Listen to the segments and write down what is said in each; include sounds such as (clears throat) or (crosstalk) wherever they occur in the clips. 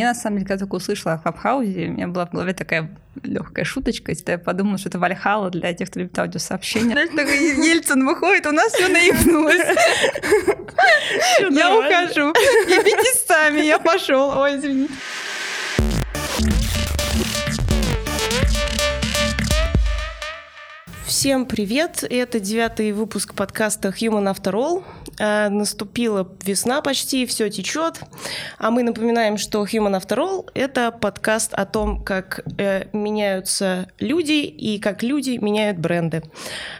мне, на самом деле, когда только услышала о Клабхаузе, у меня была в голове такая легкая шуточка, и я подумала, что это Вальхала для тех, кто любит аудиосообщения. Ельцин выходит, у нас все наебнулось. Я ухожу. Ебитесь сами, я пошел. Ой, извините. Всем привет! Это девятый выпуск подкаста Human After All. Э, наступила весна почти, все течет. А мы напоминаем, что Human After All — это подкаст о том, как э, меняются люди и как люди меняют бренды.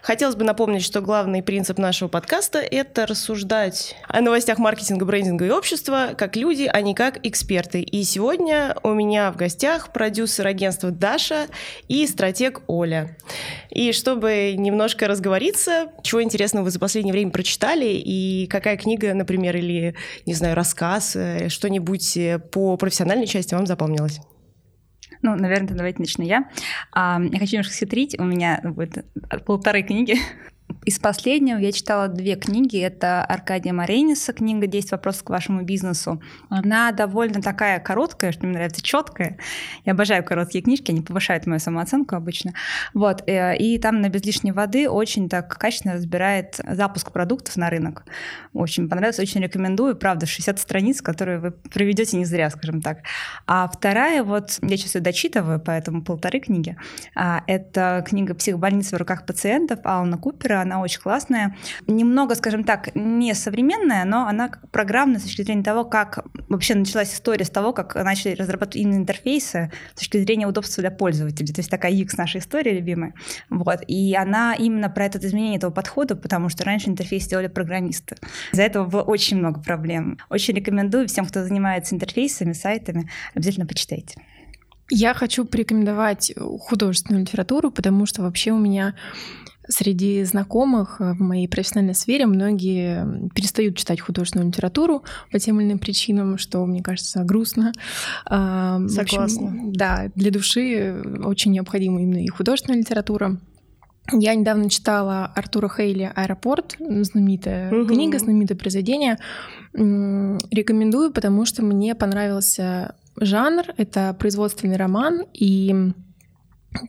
Хотелось бы напомнить, что главный принцип нашего подкаста — это рассуждать о новостях маркетинга, брендинга и общества как люди, а не как эксперты. И сегодня у меня в гостях продюсер агентства Даша и стратег Оля. И чтобы немножко разговориться, чего интересного вы за последнее время прочитали и и какая книга, например, или, не знаю, рассказ, э, что-нибудь э, по профессиональной части вам запомнилось? Ну, наверное, давайте начну я. Я хочу немножко схитрить. У меня будет полторы книги из последнего я читала две книги. Это Аркадия Марениса, книга «10 вопросов к вашему бизнесу». Она довольно такая короткая, что мне нравится, четкая. Я обожаю короткие книжки, они повышают мою самооценку обычно. Вот. Э, и там на без лишней воды очень так качественно разбирает запуск продуктов на рынок. Очень понравилось, очень рекомендую. Правда, 60 страниц, которые вы проведете не зря, скажем так. А вторая, вот я сейчас ее дочитываю, поэтому полторы книги. А, это книга «Психбольница в руках пациентов» Алана Купера она очень классная. Немного, скажем так, не современная, но она программная с точки зрения того, как вообще началась история с того, как начали разрабатывать интерфейсы с точки зрения удобства для пользователей. То есть такая UX нашей истории любимая. Вот. И она именно про это изменение этого подхода, потому что раньше интерфейс делали программисты. Из-за этого было очень много проблем. Очень рекомендую всем, кто занимается интерфейсами, сайтами, обязательно почитайте. Я хочу порекомендовать художественную литературу, потому что вообще у меня Среди знакомых э, в моей профессиональной сфере многие перестают читать художественную литературу по тем или иным причинам, что, мне кажется, грустно. А, Согласна. Общем, да, для души очень необходима именно и художественная литература. Я недавно читала Артура Хейли «Аэропорт», знаменитая угу. книга, знаменитое произведение. Рекомендую, потому что мне понравился жанр. Это производственный роман, и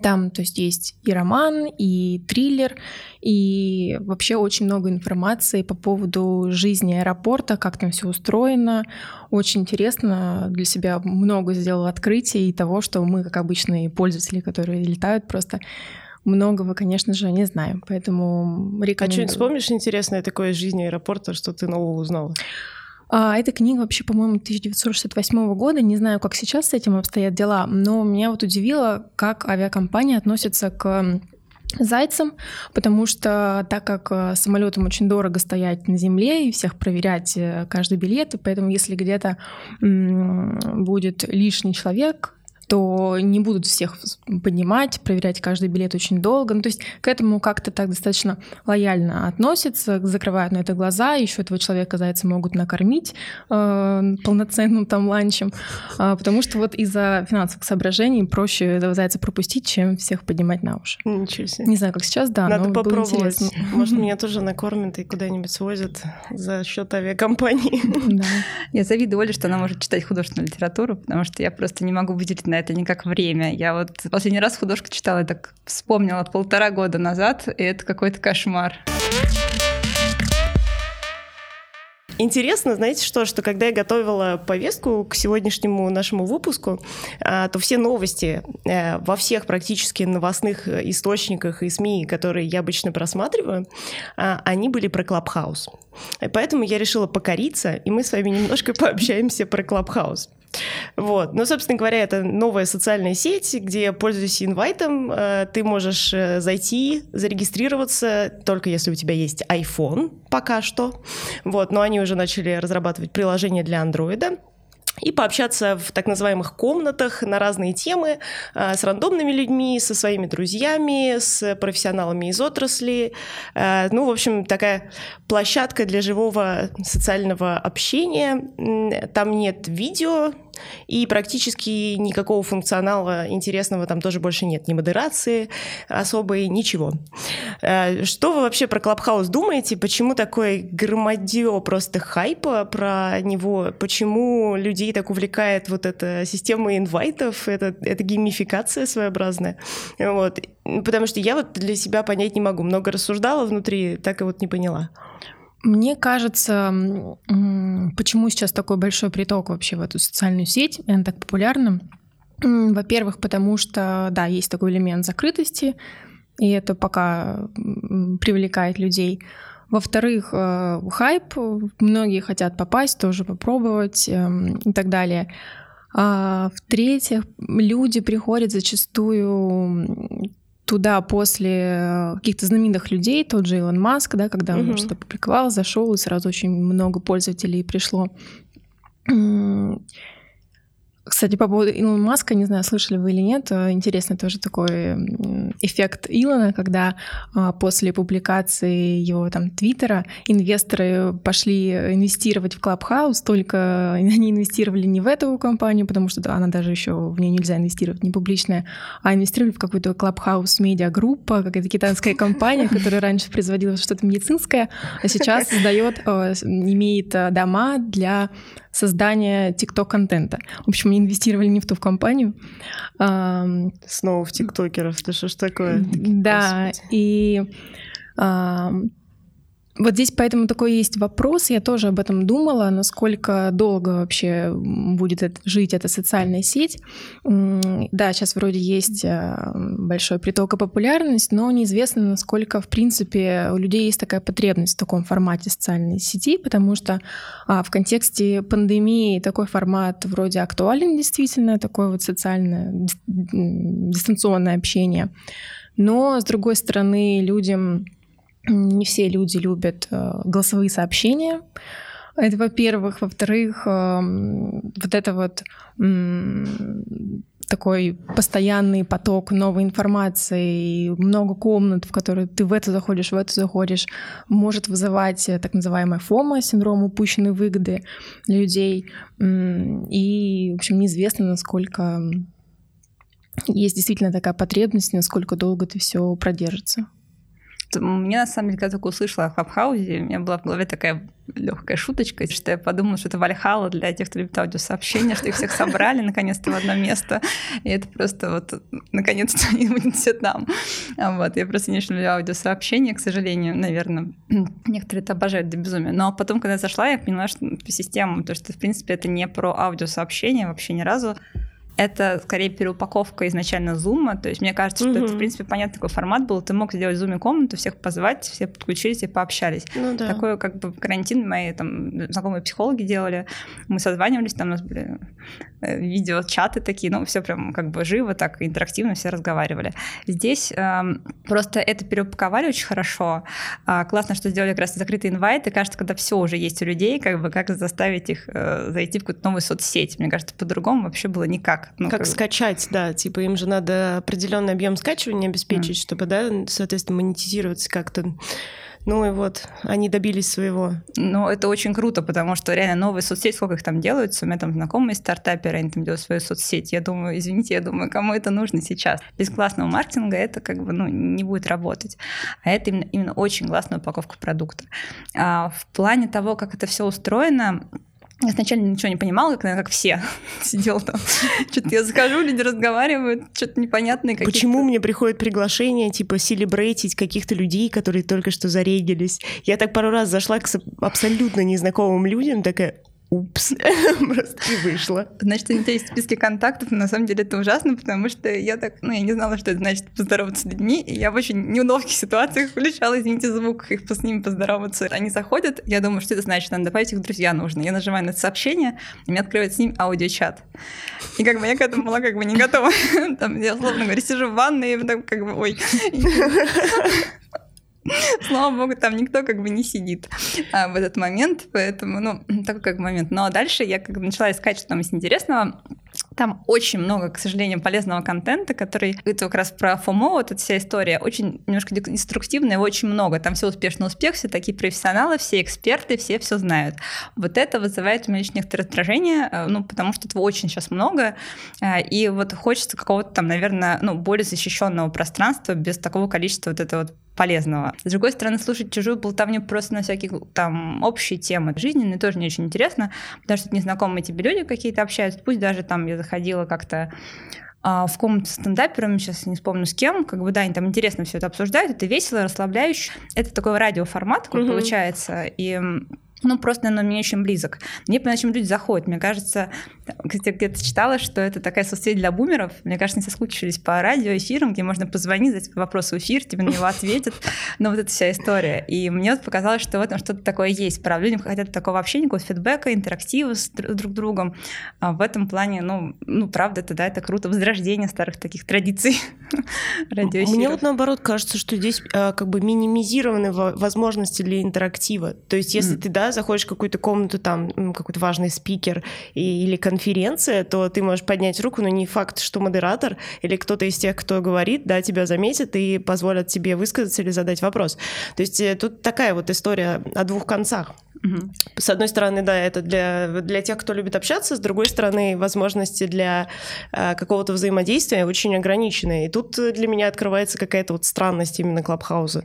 там, то есть, есть и роман, и триллер, и вообще очень много информации по поводу жизни аэропорта, как там все устроено. Очень интересно, для себя много сделал открытий и того, что мы, как обычные пользователи, которые летают, просто многого, конечно же, не знаем. Поэтому рекомендую. А что-нибудь вспомнишь интересное такое из жизни аэропорта, что ты нового узнала? А, эта книга вообще, по-моему, 1968 года. Не знаю, как сейчас с этим обстоят дела, но меня вот удивило, как авиакомпания относится к зайцам, потому что так как э, самолетам очень дорого стоять на земле и всех проверять э, каждый билет, поэтому если где-то будет лишний человек, то не будут всех поднимать, проверять каждый билет очень долго. Ну, то есть к этому как-то так достаточно лояльно относятся, закрывают на это глаза, еще этого человека зайцы могут накормить э, полноценным там ланчем, э, потому что вот из-за финансовых соображений проще этого зайца пропустить, чем всех поднимать на уши. Ничего себе. Не знаю, как сейчас, да, Надо но попробовать. Может, (laughs) меня тоже накормят и куда-нибудь свозят за счет авиакомпании. Да. Я завидую Оле, что она может читать художественную литературу, потому что я просто не могу выделить на это никак время. Я вот последний раз художку читала, я так вспомнила полтора года назад, и это какой-то кошмар. Интересно, знаете что, что когда я готовила повестку к сегодняшнему нашему выпуску, а, то все новости э, во всех практически новостных источниках и СМИ, которые я обычно просматриваю, а, они были про Clubhouse. Поэтому я решила покориться, и мы с вами немножко (laughs) пообщаемся про Clubhouse. Вот. Ну, собственно говоря, это новая социальная сеть, где, пользуясь инвайтом, э, ты можешь э, зайти, зарегистрироваться, только если у тебя есть iPhone пока что. Вот. Но они уже начали разрабатывать приложение для андроида и пообщаться в так называемых комнатах на разные темы э, с рандомными людьми, со своими друзьями, с профессионалами из отрасли. Ну, в общем, такая площадка для живого социального общения. Там нет видео, и практически никакого функционала интересного там тоже больше нет, ни модерации особой, ничего. Э, что вы вообще про Клабхаус думаете? Почему такой громадье просто хайпа про него? Почему людей так увлекает вот эта система инвайтов, это, это геймификация своеобразная. Вот. Потому что я вот для себя понять не могу. Много рассуждала внутри, так и вот не поняла. Мне кажется, почему сейчас такой большой приток вообще в эту социальную сеть, она так популярна. Во-первых, потому что, да, есть такой элемент закрытости, и это пока привлекает людей. Во-вторых, э, хайп, многие хотят попасть, тоже попробовать эм, и так далее. А в-третьих, люди приходят зачастую туда после каких-то знаменитых людей, тот же Илон Маск, да, когда он угу. что-то публиковал, зашел, и сразу очень много пользователей пришло. Кстати, по поводу Илона Маска, не знаю, слышали вы или нет, э, интересный тоже такой эффект Илона, когда а, после публикации его там твиттера инвесторы пошли инвестировать в Clubhouse, только (laughs) они инвестировали не в эту компанию, потому что она даже еще в нее нельзя инвестировать, не публичная, а инвестировали в какую-то Clubhouse медиагруппа, какая-то китайская компания, которая раньше производила что-то медицинское, а сейчас создает, э, имеет э, дома для создания TikTok-контента. В общем, мы инвестировали не в ту в компанию. Снова в тиктокеров, да что ж такое? Да, Господи. и вот здесь поэтому такой есть вопрос, я тоже об этом думала, насколько долго вообще будет жить эта социальная сеть. Да, сейчас вроде есть э, большой приток и популярность, но неизвестно, насколько, в принципе, у людей есть такая потребность в таком формате социальной сети, потому что а, в контексте пандемии такой формат вроде актуален действительно, такое вот социальное дистанционное общение. Но, с другой стороны, людям не все люди любят э, голосовые сообщения. Это, во-первых. Во-вторых, эм, вот это вот такой постоянный поток новой информации, много комнат, в которые ты в это заходишь, в это заходишь, может вызывать э, так называемая фома, синдром упущенной выгоды людей. И, в общем, неизвестно, насколько есть действительно такая потребность, насколько долго это все продержится. Мне, на самом деле, когда только услышала о Хабхаузе, у меня была в голове такая легкая шуточка, что я подумала, что это Вальхала для тех, кто любит аудиосообщения, что их всех собрали наконец-то в одно место, и это просто вот наконец-то они будут все там. Вот. Я просто не очень люблю аудиосообщения, к сожалению, наверное. Некоторые это обожают до безумия. Но потом, когда я зашла, я поняла, что по системам, то, что, в принципе, это не про аудиосообщения вообще ни разу это скорее переупаковка изначально зума. То есть мне кажется, что угу. это, в принципе, понятный такой формат был. Ты мог сделать в зуме комнату, всех позвать, все подключились и пообщались. Ну, да. Такое как бы карантин мои там знакомые психологи делали. Мы созванивались, там у нас были э, видео-чаты такие, ну, все прям как бы живо, так интерактивно все разговаривали. Здесь э, просто это переупаковали очень хорошо. А, классно, что сделали как раз закрытый инвайт. И кажется, когда все уже есть у людей, как бы как заставить их э, зайти в какую-то новую соцсеть. Мне кажется, по-другому вообще было никак. Ну, как, как скачать, да, типа им же надо определенный объем скачивания обеспечить, mm. чтобы, да, соответственно, монетизироваться как-то. Ну и вот, они добились своего. Ну, это очень круто, потому что реально новые соцсети, сколько их там делаются, у меня там знакомые стартаперы, они там делают свою соцсеть. Я думаю, извините, я думаю, кому это нужно сейчас? Без классного маркетинга это как бы, ну, не будет работать. А это именно, именно очень классная упаковка продукта. А в плане того, как это все устроено, я сначала ничего не понимала, как, наверное, как все. (laughs) Сидел там. Что-то я захожу, люди разговаривают, что-то непонятное. Почему мне приходит приглашение, типа, селебрейтить каких-то людей, которые только что зарегились? Я так пару раз зашла к абсолютно незнакомым людям, такая, упс, (laughs) просто и вышло. Значит, у тебя есть списки контактов, но на самом деле это ужасно, потому что я так, ну, я не знала, что это значит поздороваться с людьми, и я в очень неудобных ситуациях включала, извините, звук, их с ними поздороваться. Они заходят, я думаю, что это значит, надо добавить их друзья нужно. Я нажимаю на это сообщение, и мне открывается с ним аудиочат. И как бы я к этому была как бы не готова. (laughs) Там, я, условно говоря, сижу в ванной, и там как бы, ой. (laughs) Слава богу, там никто как бы не сидит а, в этот момент, поэтому, ну, (clears throat) такой как момент. Но дальше я как бы начала искать, что там есть интересного. Там очень много, к сожалению, полезного контента, который, это как раз про FOMO, вот эта вся история, очень немножко деструктивная, его очень много. Там все успешно успех, все такие профессионалы, все эксперты, все все знают. Вот это вызывает у меня лишь некоторое раздражение, э, ну, потому что этого очень сейчас много, э, и вот хочется какого-то там, наверное, ну, более защищенного пространства без такого количества вот этого вот полезного. С другой стороны, слушать чужую болтовню просто на всякие там общие темы жизненные тоже не очень интересно, потому что незнакомые тебе люди какие-то общаются. Пусть даже там я заходила как-то а, в комнату с стендаперами, сейчас не вспомню с кем, как бы, да, они там интересно все это обсуждают, это весело, расслабляюще. Это такой радиоформат, как mm-hmm. получается, и ну, просто, наверное, мне очень близок. Мне понятно, чем люди заходят. Мне кажется, кстати, где-то читала, что это такая соцсеть для бумеров. Мне кажется, они соскучились по радиоэфирам, где можно позвонить, задать вопрос в эфир, тебе на него ответят. Ну, вот эта вся история. И мне вот показалось, что в этом что-то такое есть. Правда, людям хотят такого общения, какого-то фидбэка, интерактива с друг другом. А в этом плане, ну, ну, правда, это, да, это круто. Возрождение старых таких традиций (laughs) радиоэфиров. Мне вот наоборот кажется, что здесь а, как бы минимизированы возможности для интерактива. То есть, если ты, да, заходишь в какую-то комнату, там какой-то важный спикер или конференция, то ты можешь поднять руку, но не факт, что модератор или кто-то из тех, кто говорит, да, тебя заметит и позволят тебе высказаться или задать вопрос. То есть э, тут такая вот история о двух концах. Угу. С одной стороны, да, это для, для тех, кто любит общаться, с другой стороны, возможности для э, какого-то взаимодействия очень ограничены. И тут для меня открывается какая-то вот странность именно Клабхауза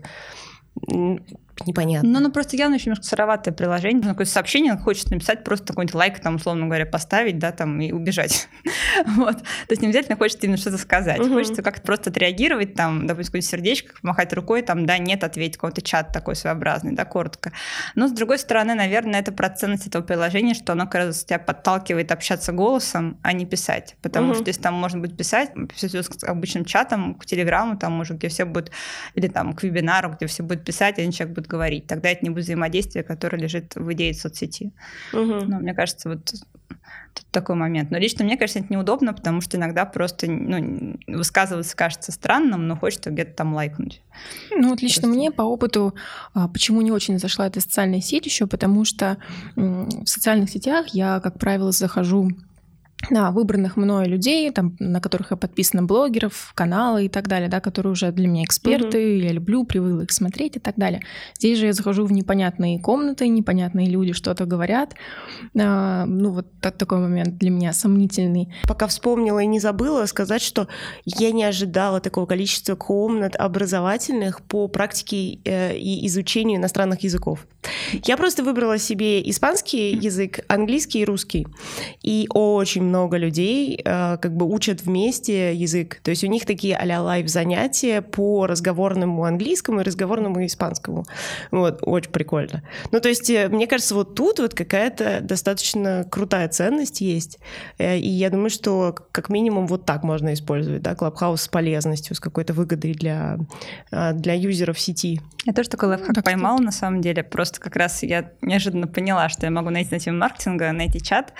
непонятно. Ну, ну просто явно еще немножко сыроватое приложение. Ну, какое-то сообщение хочет написать, просто какой-нибудь лайк, там, условно говоря, поставить, да, там, и убежать. (laughs) вот. То есть не обязательно хочется именно что-то сказать. Угу. Хочется как-то просто отреагировать, там, допустим, какое-то сердечко, помахать рукой, там, да, нет, ответить, какой-то чат такой своеобразный, да, коротко. Но, с другой стороны, наверное, это про ценность этого приложения, что оно как раз тебя подталкивает общаться голосом, а не писать. Потому угу. что если там можно будет писать, все с обычным чатом, к телеграмму, там, может, где все будут, или там к вебинару, где все будут писать, один человек будет говорить. Тогда это не будет взаимодействие, которое лежит в идее соцсети. Угу. Но мне кажется, вот тут такой момент. Но лично мне, кажется, это неудобно, потому что иногда просто ну, высказываться кажется странным, но хочется где-то там лайкнуть. Ну вот лично просто... мне по опыту, а, почему не очень зашла эта социальная сеть еще, потому что в социальных сетях я, как правило, захожу на выбранных мною людей, там, на которых я подписана, блогеров, каналы и так далее, да, которые уже для меня эксперты, угу. я люблю, привыкла их смотреть и так далее. Здесь же я захожу в непонятные комнаты, непонятные люди что-то говорят. А, ну, вот такой момент для меня сомнительный. Пока вспомнила и не забыла сказать, что я не ожидала такого количества комнат образовательных по практике э, и изучению иностранных языков. Я просто выбрала себе испанский язык, английский и русский. И очень много людей э, как бы учат вместе язык. То есть у них такие а-ля live занятия по разговорному английскому и разговорному испанскому. Вот, очень прикольно. Ну, то есть, э, мне кажется, вот тут вот какая-то достаточно крутая ценность есть. Э, и я думаю, что как минимум вот так можно использовать, да, Клабхаус с полезностью, с какой-то выгодой для, для юзеров сети. Я тоже такой лайфхак так, поймала, на самом деле. Просто как раз я неожиданно поняла, что я могу найти на тему маркетинга, найти чат,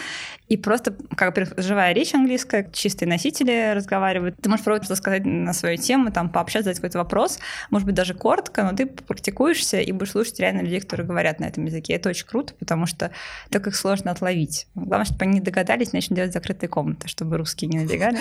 и просто, как живая речь английская, чистые носители разговаривают. Ты можешь просто сказать на свою тему, там, пообщаться, задать какой-то вопрос, может быть, даже коротко, но ты практикуешься и будешь слушать реально людей, которые говорят на этом языке. Это очень круто, потому что так их сложно отловить. Главное, чтобы они догадались, начнем делать закрытые комнаты, чтобы русские не набегали.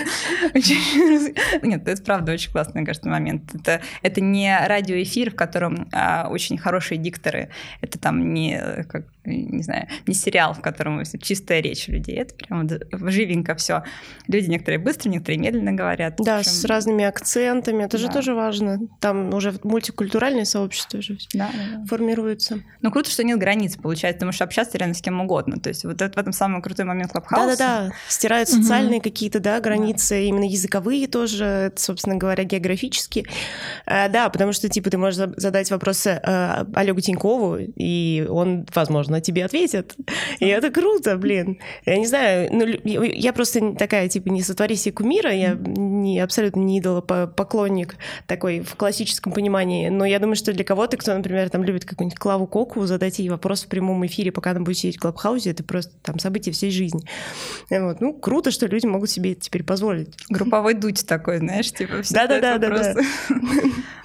(laughs) Нет, это правда очень классный, кажется, момент. Это, это не радиоэфир, в котором а, очень хорошие дикторы. Это там не, как, не знаю, не сериал, в котором чистая речь людей. Это прям живенько все. Люди некоторые быстро, некоторые медленно говорят. Да, общем... с разными акцентами. Это да. же тоже важно. Там уже мультикультуральное сообщество уже да, да, формируется. Ну, круто, что нет границ, получается. Ты можешь общаться реально с кем угодно. То есть вот это в этом самый крутой момент Клабхауса. Да-да-да. Стирают социальные угу. какие-то, да, границы, да. именно языковые тоже, собственно говоря, географические. А, да, потому что, типа, ты можешь задать вопросы э, Олегу Тинькову, и он, возможно, тебе ответит. И это круто, блин. Я не знаю, ну, я просто такая, типа, не сотвори себе кумира, я не, абсолютно не идола поклонник такой в классическом понимании, но я думаю, что для кого-то, кто, например, там любит какую-нибудь Клаву Коку, задать ей вопрос в прямом эфире, пока она будет сидеть в Клабхаусе, это просто там событие всей жизни. Вот. Ну, круто, что люди могут себе это теперь позволить. Групповой дуть такой, знаешь, типа все Да-да-да. (laughs)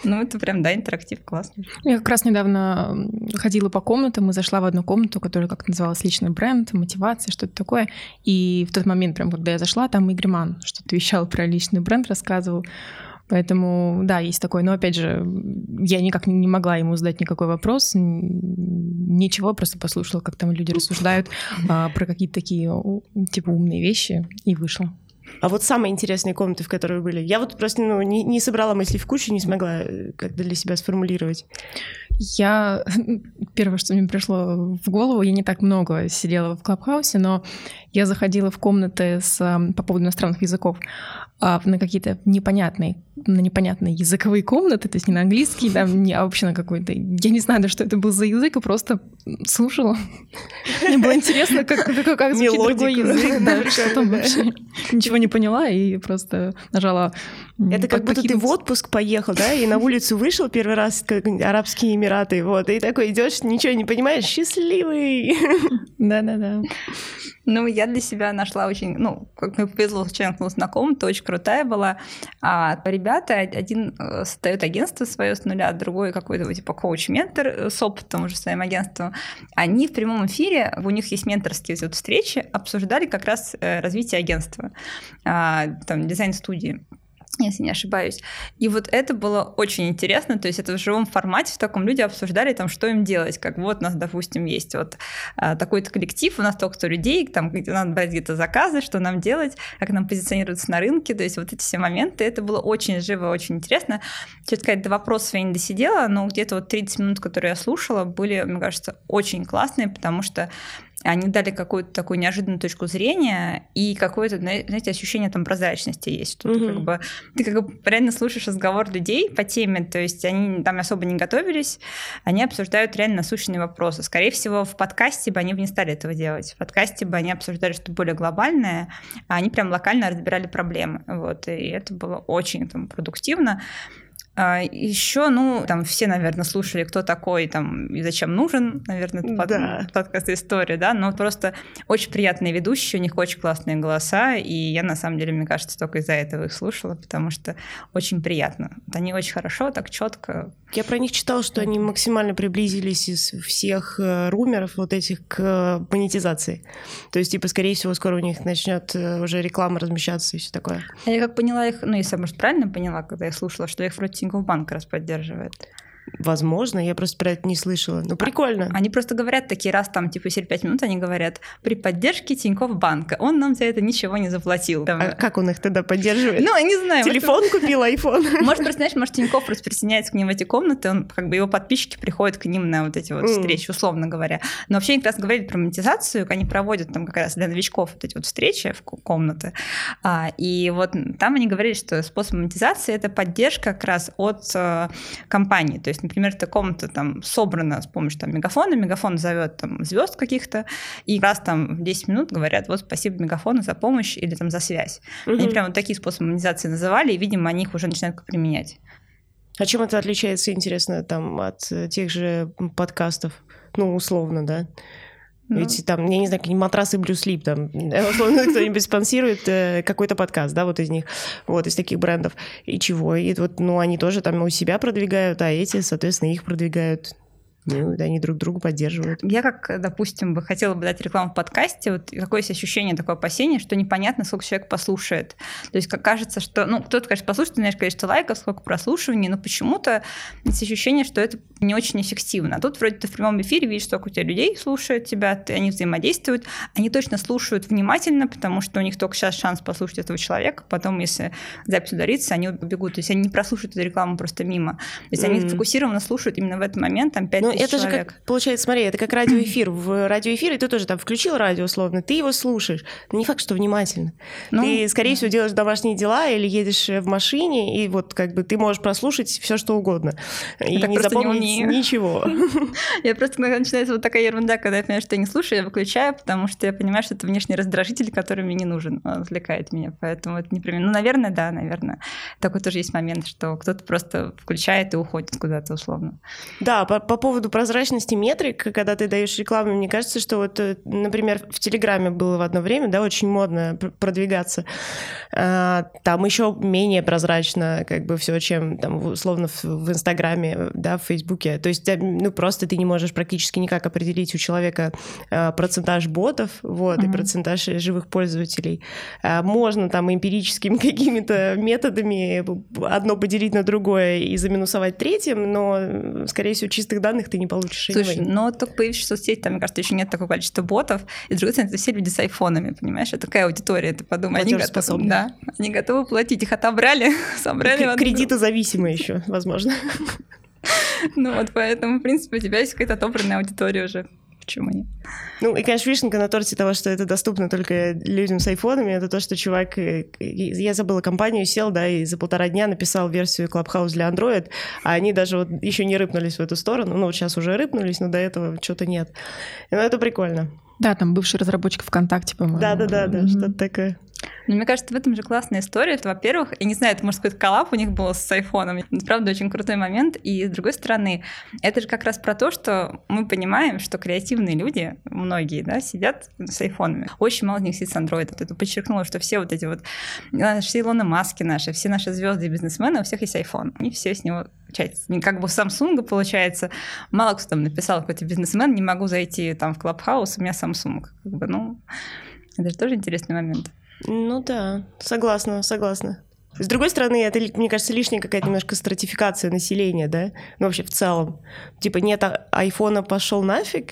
Ну, это прям, да, интерактив, классно. Я как раз недавно ходила по комнатам и зашла в одну комнату, которая как называлась личный бренд, мотивация, что-то такое. И в тот момент, прям когда я зашла, там Игорь Ман что-то вещал про личный бренд, рассказывал. Поэтому, да, есть такой. Но, опять же, я никак не могла ему задать никакой вопрос. Ничего, просто послушала, как там люди рассуждают а, про какие-то такие, типа, умные вещи, и вышла. А вот самые интересные комнаты, в которые были? Я вот просто ну, не, не собрала мысли в кучу, не смогла э, как-то для себя сформулировать. Я... (laughs) Первое, что мне пришло в голову, я не так много сидела в Клабхаусе, но я заходила в комнаты с, по поводу иностранных языков а, на какие-то непонятные, на непонятные языковые комнаты, то есть не на английский, да, не, а вообще на какой-то... Я не знаю, что это был за язык, и просто слушала. Мне было интересно, как, как, как звучит другой язык, да, что там вообще. Ничего не поняла и просто нажала... Это как будто ты в отпуск поехал, да, и на улицу вышел первый раз, как Арабские Эмираты, вот, и такой идешь, ничего не понимаешь, счастливый. Да-да-да. Ну, я для себя нашла очень, ну, как мне повезло, случайно столкнулась то очень крутая была. А ребята, один э, создает агентство свое с нуля, другой какой-то типа коуч-ментор э, с опытом уже своим агентством. Они в прямом эфире, у них есть менторские вот встречи, обсуждали как раз э, развитие агентства, а, там, дизайн-студии если не ошибаюсь. И вот это было очень интересно, то есть это в живом формате, в таком люди обсуждали там, что им делать, как вот у нас, допустим, есть вот а, такой-то коллектив, у нас столько-то людей, там надо брать где-то заказы, что нам делать, как нам позиционироваться на рынке, то есть вот эти все моменты, это было очень живо, очень интересно. Честно сказать, до вопросов я не досидела, но где-то вот 30 минут, которые я слушала, были, мне кажется, очень классные, потому что они дали какую-то такую неожиданную точку зрения и какое-то, знаете, ощущение там прозрачности есть. Тут угу. как бы ты как бы реально слушаешь разговор людей по теме, то есть они там особо не готовились, они обсуждают реально насущные вопросы. Скорее всего, в подкасте бы они бы не стали этого делать. В подкасте бы они обсуждали что-то более глобальное, а они прям локально разбирали проблемы. Вот, и это было очень там, продуктивно. А, Еще, ну, там все, наверное, слушали, кто такой там и зачем нужен, наверное, это да. подкаст история, да, но просто очень приятные ведущие, у них очень классные голоса, и я, на самом деле, мне кажется, только из-за этого их слушала, потому что очень приятно. Они очень хорошо, так четко. Я про них читала, что они максимально приблизились из всех э, румеров вот этих к монетизации. То есть, типа, скорее всего, скоро у них начнет э, уже реклама размещаться и все такое. А я как поняла их, ну, если я, может, правильно поняла, когда я слушала, что их вроде Тинькофф банк раз поддерживает. Возможно, я просто про это не слышала. Ну, прикольно. Они просто говорят такие раз там, типа, через 5 минут они говорят, при поддержке Тинькофф банка, он нам за это ничего не заплатил. Там... А как он их тогда поддерживает? Ну, я не знаю. Телефон может... купил, айфон. (laughs) Может, просто, знаешь, может, Тинькофф просто присоединяется к ним в эти комнаты, он, как бы, его подписчики приходят к ним на вот эти вот встречи, условно говоря. Но вообще они как раз говорили про монетизацию, они проводят там как раз для новичков вот эти вот встречи в комнаты. А, и вот там они говорили, что способ монетизации — это поддержка как раз от э, компании. То есть, например, эта комната там собрана с помощью там, мегафона, мегафон зовет там звезд каких-то, и раз там в 10 минут говорят, вот спасибо мегафону за помощь или там за связь. Угу. Они прямо вот такие способы монетизации называли, и, видимо, они их уже начинают применять. А чем это отличается, интересно, там, от тех же подкастов? Ну, условно, да? Ну. Ведь там, я не знаю, какие матрасы Блюслип, там, условно, кто-нибудь спонсирует э, какой-то подкаст, да, вот из них, вот, из таких брендов. И чего? И вот, ну, они тоже там у себя продвигают, а эти, соответственно, их продвигают. Ну, да, они друг друга поддерживают. Я как, допустим, бы хотела бы дать рекламу в подкасте, вот какое есть ощущение, такое опасение, что непонятно, сколько человек послушает. То есть как кажется, что, ну, кто-то, конечно, послушает, знаешь, количество лайков, сколько прослушиваний, но почему-то есть ощущение, что это не очень эффективно. А тут вроде ты в прямом эфире видишь, сколько у тебя людей слушают тебя, ты, они взаимодействуют, они точно слушают внимательно, потому что у них только сейчас шанс послушать этого человека, потом, если запись ударится, они убегут. То есть они не прослушают эту рекламу просто мимо. То есть mm-hmm. они фокусированно слушают именно в этот момент, там, 5 это человек. же как, получается, смотри, это как радиоэфир. В радиоэфире ты тоже там включил радио, условно, ты его слушаешь. Но не факт, что внимательно. Ну, ты, скорее всего, делаешь домашние дела или едешь в машине, и вот как бы ты можешь прослушать все, что угодно. И не запомнить не ничего. (laughs) Я просто начинается вот такая ерунда, когда я понимаю, что я не слушаю, я выключаю, потому что я понимаю, что это внешний раздражитель, который мне не нужен, он отвлекает меня. Поэтому это непременно. Ну, наверное, да, наверное. Такой тоже есть момент, что кто-то просто включает и уходит куда-то условно. Да, по, по поводу прозрачности метрик, когда ты даешь рекламу, мне кажется, что вот, э, например, в Телеграме было в одно время, да, очень модно продвигаться. А, там еще менее прозрачно, как бы все, чем там условно в, Инстаграме, да, в Фейсбуке. То есть, э, ну, просто ты не можешь практически никак определить у человека а, процентаж ботов, вот, mm-hmm. и процентаж живых пользователей. А, можно там эмпирическими (laughs) какими-то методами одно поделить на другое и заминусовать третьим, но, скорее всего, чистых данных ты не получишь Слушай, anyway. но только появившись в соцсети, там, мне кажется, еще нет такого количества ботов. И, с другой стороны, это все люди с айфонами, понимаешь? Это такая аудитория, ты подумай. Они готовы, да, они готовы платить. Их отобрали, (laughs) собрали. в К- одну Кредитозависимые еще, возможно. (laughs) Ну вот поэтому, в принципе, у тебя есть какая-то отобранная аудитория уже. Почему нет? Ну, и, конечно, вишенка на торте того, что это доступно только людям с айфонами, это то, что чувак... э, Я забыла компанию, сел, да, и за полтора дня написал версию Clubhouse для Android, а они даже вот еще не рыпнулись в эту сторону. Ну, вот сейчас уже рыпнулись, но до этого что-то нет. Ну, это прикольно. Да, там бывший разработчик ВКонтакте, по-моему. Да-да-да, да, что-то такое. Но мне кажется, в этом же классная история. Это, во-первых, я не знаю, это, может, какой-то коллап у них был с айфоном. Это, правда, очень крутой момент. И, с другой стороны, это же как раз про то, что мы понимаем, что креативные люди, многие, да, сидят с айфонами. Очень мало из них сидит с андроидом. Это подчеркнуло, что все вот эти вот, э, все Илоны Маски наши, все наши звезды и бизнесмены, у всех есть iPhone. И все с него. Как бы у Samsung получается, мало кто там написал, какой-то бизнесмен, не могу зайти там в Clubhouse, у меня Samsung. Как бы, ну, это же тоже интересный момент. Ну да, согласна, согласна. С другой стороны, это, мне кажется, лишняя какая-то немножко стратификация населения, да? Ну, вообще в целом. Типа, нет а- айфона, пошел нафиг.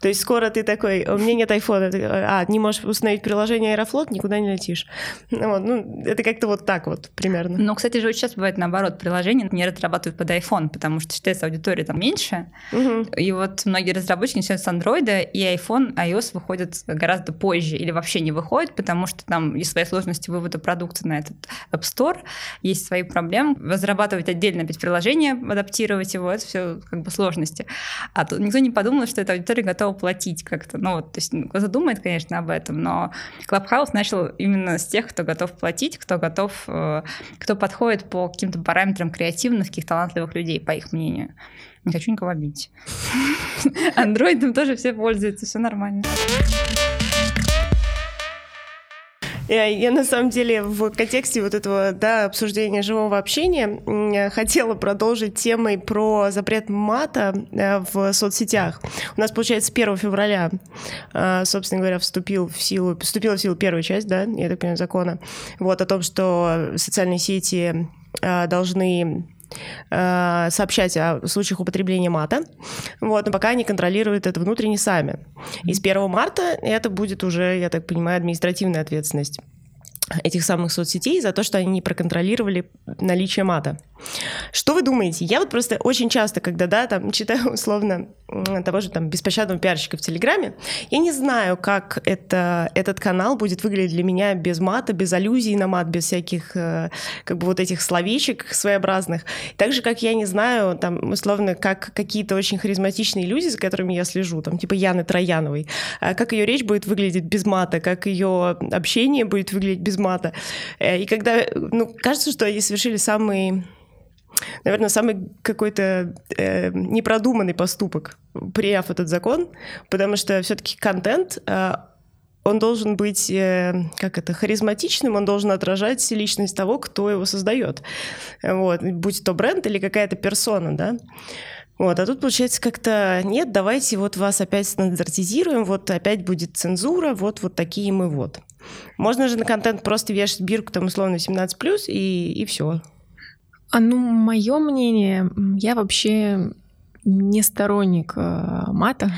То есть скоро ты такой, у меня нет айфона, а, не можешь установить приложение Аэрофлот, никуда не летишь. Ну, вот, ну, это как-то вот так вот примерно. Но, кстати же, часто бывает наоборот, приложения не разрабатывают под iPhone, потому что считается аудитория там меньше. Мгм. И вот многие разработчики начинают с Android, и iPhone, iOS выходят гораздо позже или вообще не выходит, потому что там есть свои сложности вывода продукта на этот App Store, есть свои проблемы. Разрабатывать отдельно опять приложение, адаптировать его, это все как бы сложности. А тут никто не подумал, что эта аудитория готова платить как-то. Ну вот, то есть ну, задумает, конечно, об этом, но Clubhouse начал именно с тех, кто готов платить, кто готов, э, кто подходит по каким-то параметрам креативных, каких талантливых людей, по их мнению. Не хочу никого обидеть. (laughs) Андроидом тоже все пользуются, все нормально. Я, я на самом деле в контексте вот этого да, обсуждения живого общения хотела продолжить темой про запрет мата э, в соцсетях. У нас, получается, 1 февраля, э, собственно говоря, вступил в силу, вступила в силу первая часть, да, я так понимаю, закона, вот о том, что социальные сети э, должны э, сообщать о случаях употребления мата, вот, но пока они контролируют это внутренне сами. И с 1 марта это будет уже, я так понимаю, административная ответственность этих самых соцсетей за то, что они не проконтролировали наличие мата. Что вы думаете? Я вот просто очень часто, когда, да, там, (laughs) читаю условно того же там беспощадного пиарщика в Телеграме, я не знаю, как это, этот канал будет выглядеть для меня без мата, без аллюзий на мат, без всяких, э, как бы вот этих словечек своеобразных. Так же, как я не знаю, там, условно, как какие-то очень харизматичные люди, за которыми я слежу, там, типа Яны Трояновой, э, как ее речь будет выглядеть без мата, как ее общение будет выглядеть без мата. Э, И когда, ну, кажется, что они совершили самый наверное, самый какой-то э, непродуманный поступок, приняв этот закон, потому что все-таки контент, э, он должен быть, э, как это, харизматичным, он должен отражать личность того, кто его создает. Вот, будь то бренд или какая-то персона, да. Вот, а тут получается как-то нет, давайте вот вас опять стандартизируем, вот опять будет цензура, вот вот такие мы вот. Можно же на контент просто вешать бирку там условно 18+, и, и все. А ну, мое мнение, я вообще не сторонник э, мата.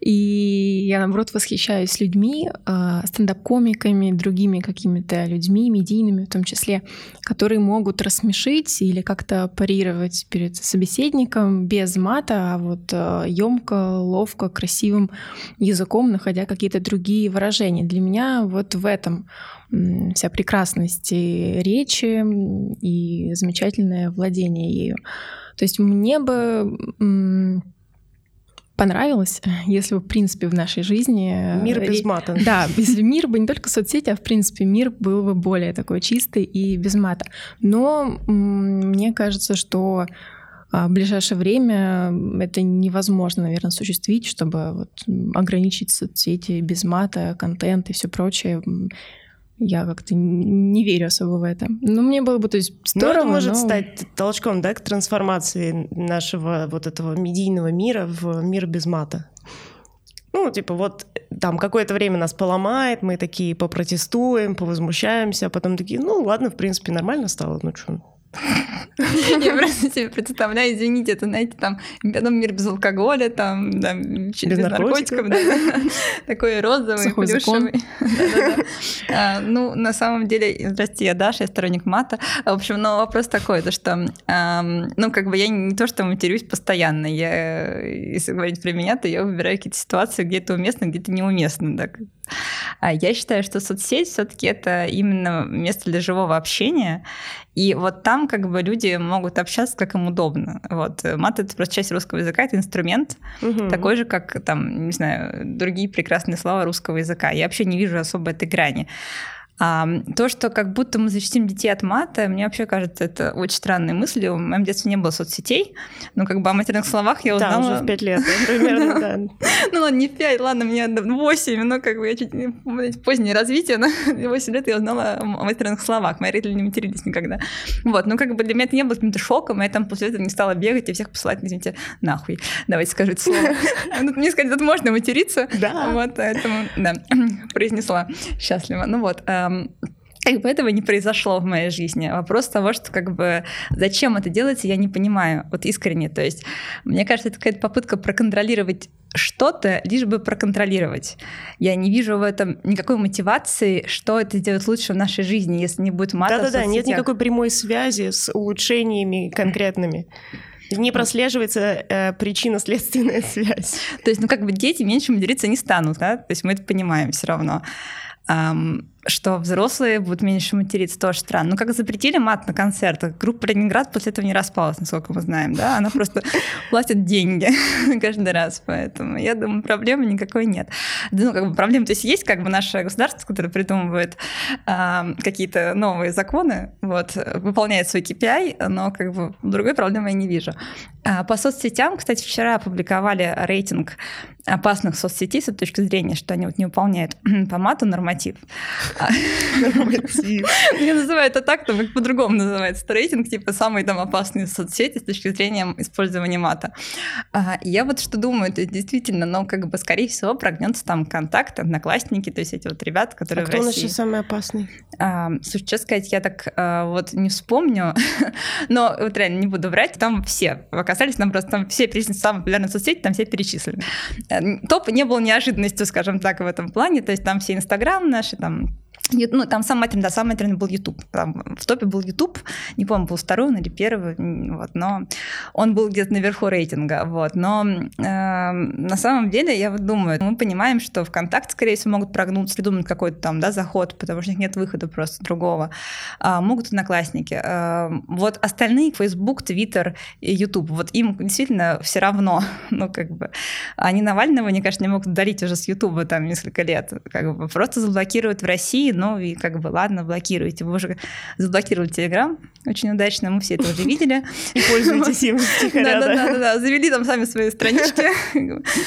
И я, наоборот, восхищаюсь людьми, э, стендап-комиками, другими какими-то людьми, медийными в том числе, которые могут рассмешить или как-то парировать перед собеседником без мата, а вот емко, ловко, красивым языком, находя какие-то другие выражения. Для меня вот в этом вся прекрасность и речи и замечательное владение ею. То есть мне бы понравилось, (laughs) если бы, в принципе, в нашей жизни... э, Мир без мата. (laughs) Да, без мир бы не только соцсети, а в принципе мир был бы более такой чистый и без мата. Но мне кажется, что а, в ближайшее время это невозможно, наверное, осуществить, чтобы вот ограничить соцсети без мата, контент и все прочее. Я как-то не верю особо в это. Но мне было бы, то есть, Но здорово, это может но- стать толчком, да, к трансформации нашего вот этого медийного мира в мир без мата. Ну, типа, вот там какое-то время нас поломает, мы такие попротестуем, повозмущаемся, а потом такие, ну, ладно, в принципе, нормально стало, ну что, Я просто себе представляю, извините, это, знаете, там, потом мир без алкоголя, там, да, без, наркотиков, такой розовый, плюшевый. А, ну, на самом деле, здрасте, я Даша, я сторонник мата. В общем, но вопрос такой, то что, ну, как бы я не то, что матерюсь постоянно, я, если говорить про меня, то я выбираю какие-то ситуации, где это уместно, где-то неуместно, да, я считаю, что соцсеть все-таки это именно место для живого общения, и вот там как бы люди могут общаться, как им удобно. Вот мат это просто часть русского языка, это инструмент угу. такой же, как там, не знаю, другие прекрасные слова русского языка. Я вообще не вижу особо этой грани. А, то, что как будто мы защитим детей от мата, мне вообще кажется, это очень странные мысли. В моем детстве не было соцсетей, но как бы о матерных словах я узнала... Да, уже в пять лет примерно, (laughs) да. Ну ладно, не в пять, ладно, мне восемь, но как бы я чуть позднее развитие, но (laughs) восемь лет я узнала о матерных словах. Мои родители не матерились никогда. Вот, ну как бы для меня это не было каким-то шоком, я там после этого не стала бегать и всех посылать, извините, нахуй. Давайте скажите слово. (laughs) Ну, мне сказать, тут можно материться. Да. Вот, поэтому, да, (clears throat) произнесла счастливо. Ну вот, как бы этого не произошло в моей жизни. Вопрос того, что как бы зачем это делается, я не понимаю, вот искренне. То есть мне кажется, это какая-то попытка проконтролировать что-то, лишь бы проконтролировать. Я не вижу в этом никакой мотивации, что это сделать лучше в нашей жизни, если не будет мата Да-да-да, нет никакой прямой связи с улучшениями конкретными. Не прослеживается э, причинно-следственная (laughs) связь. То есть, ну, как бы дети меньше материться не станут, да? То есть мы это понимаем все равно что взрослые будут меньше материться, тоже странно. Ну, как запретили мат на концертах, группа Ленинград после этого не распалась, насколько мы знаем, да, она просто (laughs) платит деньги (laughs) каждый раз, поэтому я думаю, проблемы никакой нет. Ну, как бы проблема, то есть есть как бы наше государство, которое придумывает какие-то новые законы, вот, выполняет свой KPI, но как бы другой проблемы я не вижу. А, по соцсетям, кстати, вчера опубликовали рейтинг опасных соцсетей с точки зрения, что они вот не выполняют (clears throat) по мату норматив. Норматив. (laughs) Я называю это так, там по-другому называется рейтинг, типа самые там опасные соцсети с точки зрения использования мата. А, я вот что думаю, это действительно, но как бы скорее всего прогнется там контакт, одноклассники, то есть эти вот ребята, которые а кто в России. у нас самый опасный? А, слушай, честно сказать, я так вот не вспомню, (laughs) но вот реально не буду врать, там все оказались, нам просто там все перечислены, самые популярные соцсети, там все перечислены. Топ не был неожиданностью, скажем так, в этом плане, то есть там все Инстаграм наши, там ну, там самый матерный, да, самый матерный был YouTube. Там в топе был YouTube, не помню, был второй он или первый, вот, но он был где-то наверху рейтинга, вот. Но э, на самом деле, я вот думаю, мы понимаем, что ВКонтакте, скорее всего, могут прогнуться, придумать какой-то там, да, заход, потому что у них нет выхода просто другого. А, могут одноклассники. А, вот остальные, Facebook, Twitter и YouTube, вот им действительно все равно, (laughs) ну, как бы, они Навального, мне кажется, не могут удалить уже с YouTube там несколько лет, как бы, просто заблокируют в России, ну и как бы ладно, блокируйте. Вы уже заблокировали Телеграм, очень удачно, мы все это уже видели. И пользуетесь им Да-да-да, завели там сами свои странички.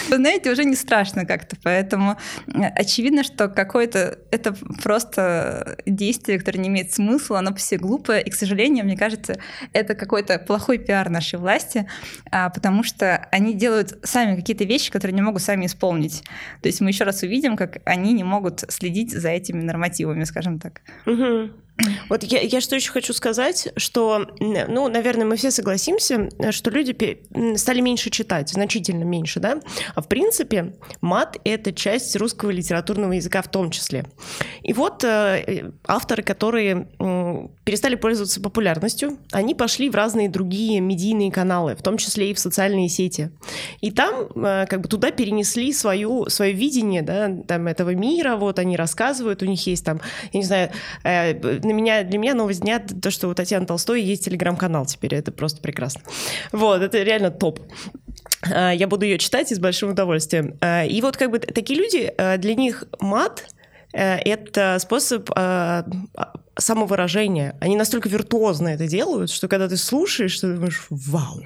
Вы знаете, уже не страшно как-то, поэтому э, очевидно, что какое-то это просто действие, которое не имеет смысла, оно все глупое, и, к сожалению, мне кажется, это какой-то плохой пиар нашей власти, а, потому что они делают сами какие-то вещи, которые не могут сами исполнить. То есть мы еще раз увидим, как они не могут следить за этими нормативами мотивами, скажем так. Угу. (clears throat) Вот я, я что еще хочу сказать, что, ну, наверное, мы все согласимся, что люди стали меньше читать, значительно меньше, да? А в принципе, мат — это часть русского литературного языка в том числе. И вот э, авторы, которые э, перестали пользоваться популярностью, они пошли в разные другие медийные каналы, в том числе и в социальные сети. И там э, как бы туда перенесли свою, свое видение, да, там, этого мира, вот они рассказывают, у них есть там, я не знаю, э, на меня, для меня новость дня то, что у Татьяны Толстой есть телеграм-канал теперь. Это просто прекрасно. Вот, это реально топ. А, я буду ее читать и с большим удовольствием. А, и вот как бы такие люди, а, для них мат — это способ самовыражения. Они настолько виртуозно это делают, что когда ты слушаешь, ты думаешь, вау,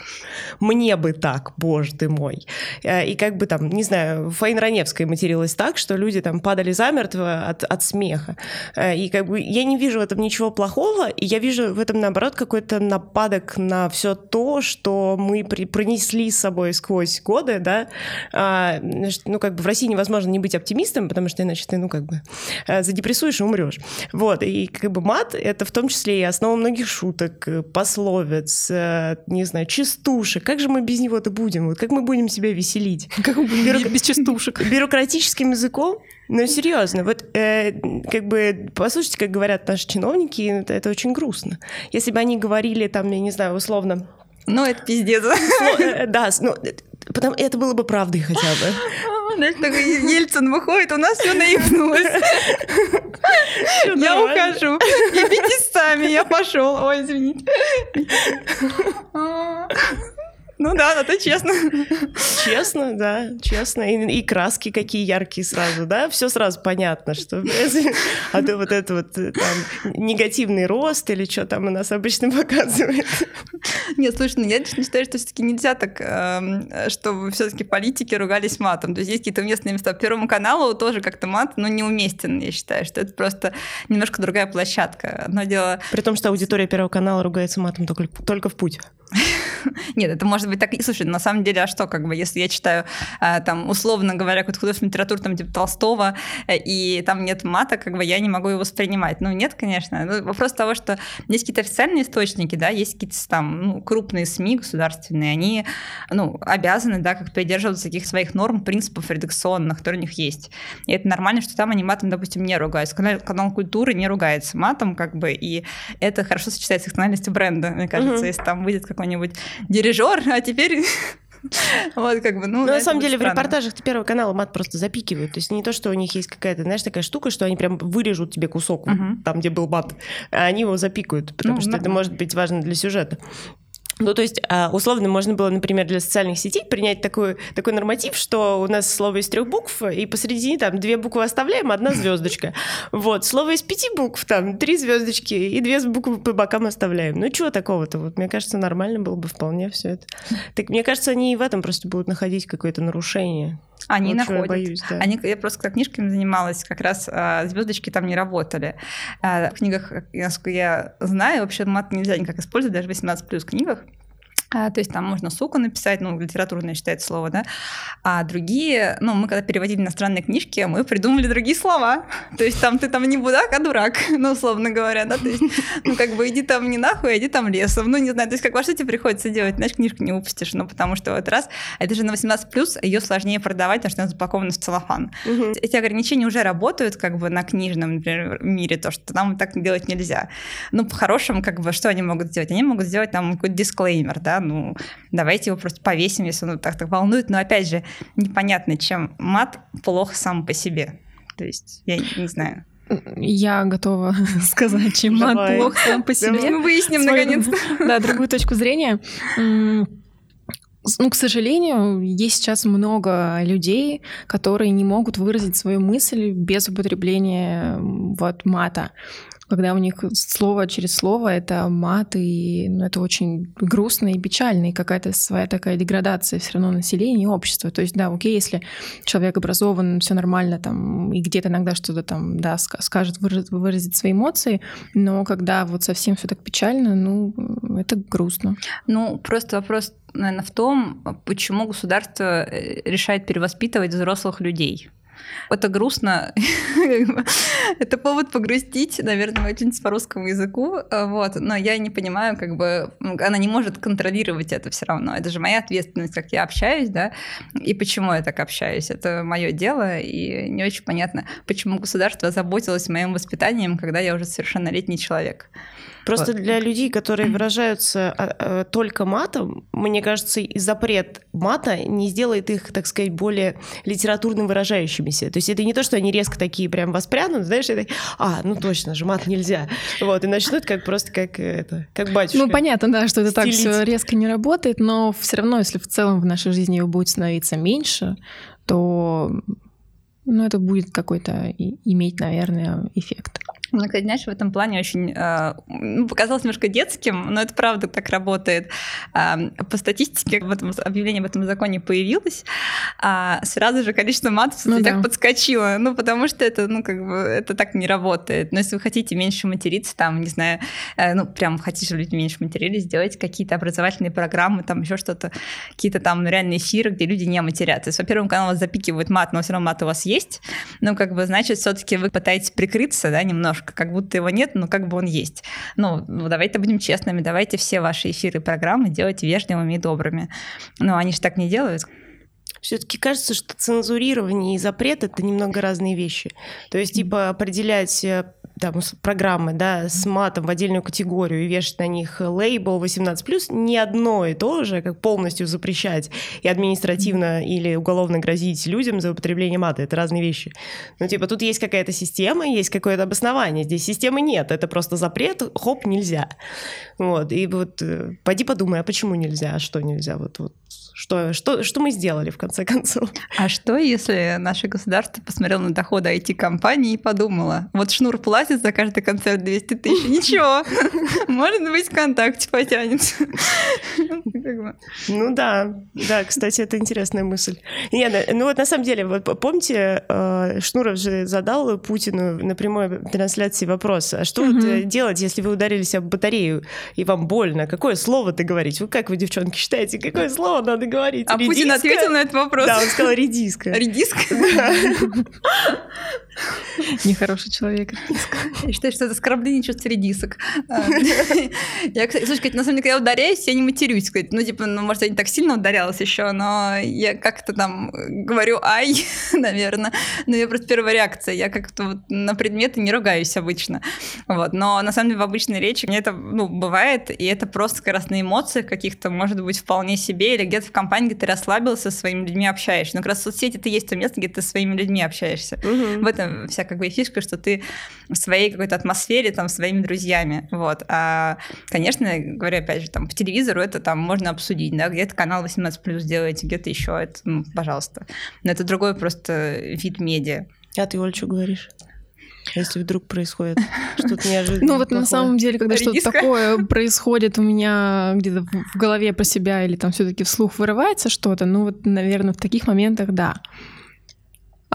мне бы так, боже ты мой. Э, и как бы там, не знаю, Фаин Раневская материлась так, что люди там падали замертво от, от смеха. Э, и как бы я не вижу в этом ничего плохого, и я вижу в этом, наоборот, какой-то нападок на все то, что мы при, пронесли с собой сквозь годы, да. А, ну, как бы в России невозможно не быть оптимистом, потому что иначе ты, ну, как бы э, задепрессуешь и умрешь. Вот, и как бы мат — это в том числе и основа многих шуток, э, пословиц, э, не знаю, частушек. Как же мы без него-то будем? Вот как мы будем себя веселить? (laughs) Как мы будем Бюрок... без частушек? (laughs) Бюрократическим языком? Ну, серьезно, вот э, как бы послушайте, как говорят наши чиновники, это, это очень грустно. Если бы они говорили там, я не знаю, условно... Ну, это пиздец. (laughs) Э, да, ну, потому это было бы правдой хотя бы. (laughs) Знаешь, такой Ельцин выходит, у нас все наебнулось. Я ухожу. Ебитесь сами, я пошел. Ой, извините. (laughs) Ну да, это честно. (laughs) Честно, да, честно. И, и краски какие яркие сразу, да, все сразу понятно, что а то вот это вот э, там негативный рост или что там у нас обычно (laughs) показывает. Нет, слушай, ну я лично считаю, что все-таки нельзя так, э, чтобы все-таки политики ругались матом. То есть есть какие-то местные места. Первому каналу тоже как-то мат, но неуместен, я считаю, что это просто немножко другая площадка. Одно дело... При том, что аудитория Первого канала ругается матом только, только в путь. (laughs) Нет, это может быть так. Слушай, на самом деле, а что, как бы, если я читаю, а, там, условно говоря, какую-то художественную литературу, там, типа Толстого, э, и там нет мата, как бы я не могу его воспринимать. Ну, нет, конечно. Ну, вопрос того, что есть какие-то официальные источники, да, есть какие-то там ну, крупные СМИ государственные, они, ну, обязаны, да, как придерживаться таких своих норм, принципов редакционных, которые у них есть. И это нормально, что там они матом, допустим, не ругаются. Канал, канал культуры не ругается матом, как бы, и это хорошо сочетается с тональностью бренда, мне кажется, mm-hmm. если там выйдет какой-нибудь дирижер, а теперь (laughs) вот как бы, ну, Но на самом деле странно. в репортажах Первого канала мат просто запикивают. То есть не то, что у них есть какая-то, знаешь, такая штука, что они прям вырежут тебе кусок там, где был мат, а они его запикают, потому ну, что это может быть важно для сюжета. Ну, то есть, а, условно, можно было, например, для социальных сетей принять такой, такой норматив, что у нас слово из трех букв, и посередине там две буквы оставляем, одна (laughs) звездочка. Вот, слово из пяти букв, там три звездочки, и две буквы по бокам оставляем. Ну, чего такого-то? Вот, мне кажется, нормально было бы вполне все это. Так, мне кажется, они и в этом просто будут находить какое-то нарушение. Они вот находят. Я, боюсь, да. Они, я просто как книжками занималась, как раз а, звездочки там не работали. А, в книгах, насколько я знаю, вообще мат нельзя никак использовать, даже в 18 плюс книгах. А, то есть там можно суку написать, ну, литературное считается слово, да. А другие, ну, мы когда переводили иностранные книжки, мы придумали другие слова. (laughs) То есть там ты там не будак, а дурак, (laughs) ну, условно говоря, да. То есть, ну, как бы иди там не нахуй, а иди там лесом. Ну, не знаю, то есть как во что тебе приходится делать, знаешь, книжку не выпустишь, ну, потому что вот раз, это же на 18+, плюс, ее сложнее продавать, потому что она запакована в целлофан. Угу. Эти ограничения уже работают как бы на книжном, например, мире, то, что там так делать нельзя. Ну, по-хорошему, как бы, что они могут сделать? Они могут сделать там какой-то дисклеймер, да, ну, давайте его просто повесим, если он так, так волнует. Но опять же, непонятно, чем мат плохо сам по себе. То есть, я не знаю. Я готова (laughs) сказать, чем мат Давай. плохо сам по себе. Мы выясним наконец-то. (laughs) Да, другую точку зрения. Ну, к сожалению, есть сейчас много людей, которые не могут выразить свою мысль без употребления вот мата когда у них слово через слово это мат, и ну, это очень грустно и печально, и какая-то своя такая деградация все равно населения и общества. То есть, да, окей, если человек образован, все нормально, там, и где-то иногда что-то там, да, скажет, выразит, выразит свои эмоции, но когда вот совсем все так печально, ну, это грустно. Ну, просто вопрос, наверное, в том, почему государство э, решает перевоспитывать взрослых людей. Это грустно. (laughs) Это повод погрустить, наверное, очень по русскому языку. Вот. Но я не понимаю, как бы она не может контролировать это все равно. Это же моя ответственность, как я общаюсь, да, и почему я так общаюсь. Это мое дело, и не очень понятно, почему государство заботилось моим воспитанием, когда я уже совершеннолетний человек. Просто для людей, которые выражаются а, а, только матом, мне кажется, и запрет мата не сделает их, так сказать, более литературно выражающимися. То есть это не то, что они резко такие прям воспрянут, знаешь, это, а, ну точно же, мат нельзя. Вот, и начнут как просто как это, как батюшка. Ну, понятно, да, что это стелить. так все резко не работает, но все равно, если в целом в нашей жизни его будет становиться меньше, то ну, это будет какой-то иметь, наверное, эффект. Мне, кстати, знаешь, в этом плане очень э, ну, показалось немножко детским, но это правда так работает. Э, по статистике в этом объявление в этом законе появилось, а сразу же количество матов ну, да. подскочило, ну потому что это, ну как бы, это так не работает. Но если вы хотите меньше материться, там, не знаю, э, ну прям хотите, чтобы люди меньше матерились, сделайте какие-то образовательные программы, там еще что-то, какие-то там реальные эфиры, где люди не матерятся. Во-первых, канал вас запикивает мат, но все равно мат у вас есть, ну как бы, значит, все-таки вы пытаетесь прикрыться, да, немножко немножко, как будто его нет, но как бы он есть. Ну, ну давайте будем честными, давайте все ваши эфиры и программы делать вежливыми и добрыми. Но они же так не делают все-таки кажется, что цензурирование и запрет это немного разные вещи. То есть, типа, определять э, там, программы да, с матом в отдельную категорию и вешать на них лейбл 18+, не одно и то же, как полностью запрещать и административно или уголовно грозить людям за употребление мата. Это разные вещи. Ну, типа, тут есть какая-то система, есть какое-то обоснование. Здесь системы нет, это просто запрет, хоп, нельзя. Вот, и вот э, пойди подумай, а почему нельзя, а что нельзя? Вот, вот что, что, что мы сделали в конце (laughs) концов? А что, если наше государство посмотрело на доходы IT-компании и подумало, вот Шнур платит за каждый концерт 200 тысяч, (laughs) ничего, может быть, ВКонтакте потянется. Ну да, да, кстати, это интересная мысль. Нет, ну вот на самом деле, вот помните, э, Шнуров же задал Путину на прямой трансляции вопрос, а что вот делать, если вы ударились об батарею и вам больно? Какое слово-то говорить? Вы как вы, девчонки, считаете, какое слово надо надо говорить. А редиска? Путин ответил на этот вопрос? Да, он сказал редиска. Редиска? (laughs) Нехороший человек. Я считаю, что это оскорбление чувств редисок. А, (laughs) я, кстати, слушай, на самом деле, когда я ударяюсь, я не матерюсь. Сказать. Ну, типа, ну, может, я не так сильно ударялась еще, но я как-то там говорю «ай», (laughs) наверное. Но я просто первая реакция. Я как-то вот на предметы не ругаюсь обычно. Вот. Но на самом деле в обычной речи мне это ну, бывает, и это просто как раз на эмоциях каких-то, может быть, вполне себе, или где-то в компании, где ты расслабился, со своими людьми общаешься. Но как раз в соцсети это есть то место, где ты со своими людьми общаешься. Угу. В этом вся как бы фишка, что ты в своей какой-то атмосфере, там, своими друзьями. Вот. А, конечно, говорю, опять же, там, по телевизору это там можно обсудить, да, где-то канал 18 плюс делаете, где-то еще, это, ну, пожалуйста. Но это другой просто вид медиа. А ты, Оль, что говоришь? Если вдруг происходит что-то неожиданное. Ну вот плохое. на самом деле, когда что-то такое происходит у меня где-то в голове про себя или там все-таки вслух вырывается что-то, ну вот, наверное, в таких моментах да.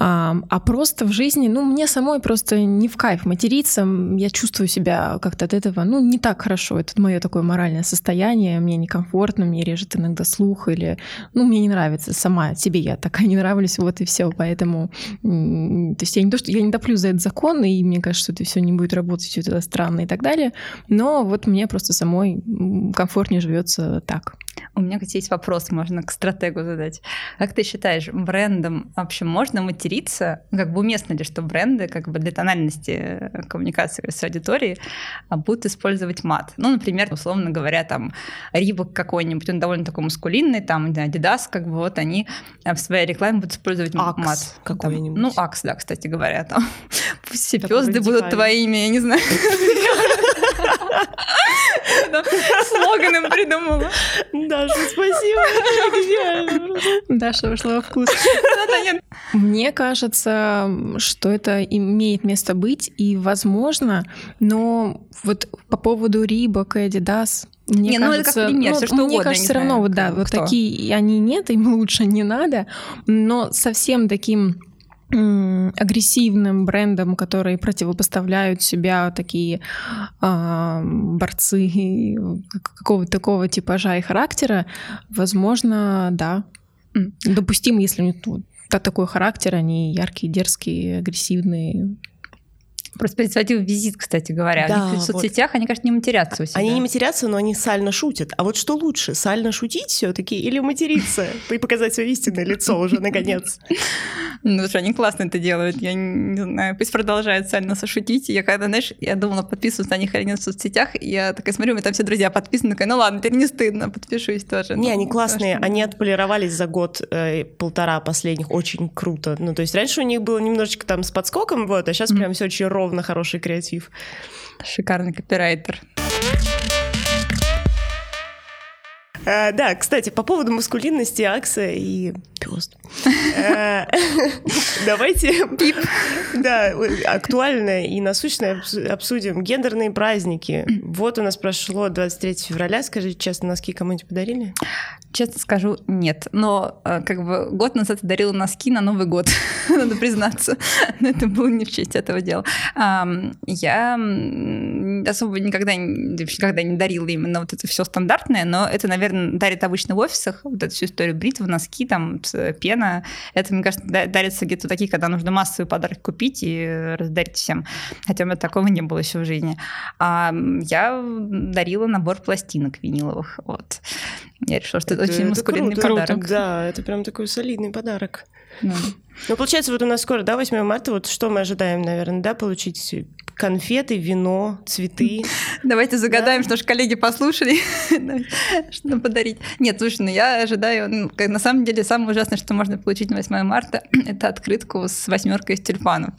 А, а просто в жизни, ну, мне самой просто не в кайф материться. Я чувствую себя как-то от этого, ну, не так хорошо. Это мое такое моральное состояние. Мне некомфортно, мне режет иногда слух или, ну, мне не нравится сама себе я такая не нравлюсь, вот и все. Поэтому, то есть я не то, что я не топлю за этот закон, и мне кажется, что это все не будет работать, все это странно и так далее. Но вот мне просто самой комфортнее живется так. У меня, кстати, есть вопрос, можно к стратегу задать. Как ты считаешь, брендом вообще можно материться? Как бы уместно ли, что бренды как бы для тональности э, коммуникации с аудиторией а, будут использовать мат? Ну, например, условно говоря, там Рибок какой-нибудь, он довольно такой мускулинный, там Adidas, как бы вот они э, в своей рекламе будут использовать Акс мат. какой-нибудь. Ну, Акс, да, кстати говоря, там (laughs) все пезды будут твоими, я не знаю. (laughs) Слоганом придумала. Даша, спасибо. Даша вошла во вкус. Мне кажется, что это имеет место быть, и возможно, но вот по поводу Рибок и Adidas, мне не, кажется, ну это как пример, ну, все, что мне угодно, кажется, все равно, вот, да, вот такие они нет, им лучше не надо, но совсем таким агрессивным брендам, которые противопоставляют себя такие э, борцы какого-то такого типажа и характера, возможно, да, допустим, если у них ну, такой характер, они яркие, дерзкие, агрессивные, Просто председатель визит, кстати говоря. Да, в соцсетях вот. они, конечно, не матерятся у себя. Они не матерятся, но они сально шутят. А вот что лучше, сально шутить все таки или материться и показать свое истинное лицо уже, наконец? Ну что, они классно это делают. Я не знаю, пусть продолжают сально сошутить. Я когда, знаешь, я думала подписываться на них или нет в соцсетях, я такая смотрю, у меня там все друзья подписаны, такая, ну ладно, теперь не стыдно, подпишусь тоже. Не, ну, они классные, они отполировались за год, э, полтора последних, очень круто. Ну, то есть раньше у них было немножечко там с подскоком, вот, а сейчас прям все очень ровно ровно хороший креатив. Шикарный копирайтер. А, да, кстати, по поводу маскулинности Акса и пёс. Э, (laughs) давайте да, актуально и насущно обсудим гендерные праздники. Вот у нас прошло 23 февраля. Скажите честно, носки кому-нибудь подарили? Честно скажу, нет. Но э, как бы год назад я дарила носки на Новый год, (laughs) надо признаться. Но это было не в честь этого дела. Я особо никогда, никогда не дарила именно вот это все стандартное, но это, наверное, дарят обычно в офисах, вот эту всю историю бритвы, носки, там, пена, это, мне кажется, дарится где-то такие, когда нужно массовый подарок купить и раздарить всем. Хотя у меня такого не было еще в жизни. А я дарила набор пластинок виниловых, вот. Я решила, что это, это очень это маскулинный круто, подарок. Круто, да, (laughs) это прям такой солидный подарок. Да. Ну, получается, вот у нас скоро, да, 8 марта, вот что мы ожидаем, наверное, да, получить конфеты, вино, цветы. (laughs) Давайте загадаем, да? что ж коллеги послушали, (laughs) что подарить. Нет, слушай, ну я ожидаю, ну, на самом деле самое ужасное, что можно получить на 8 марта, (clears throat) это открытку с восьмеркой из тюльпанов.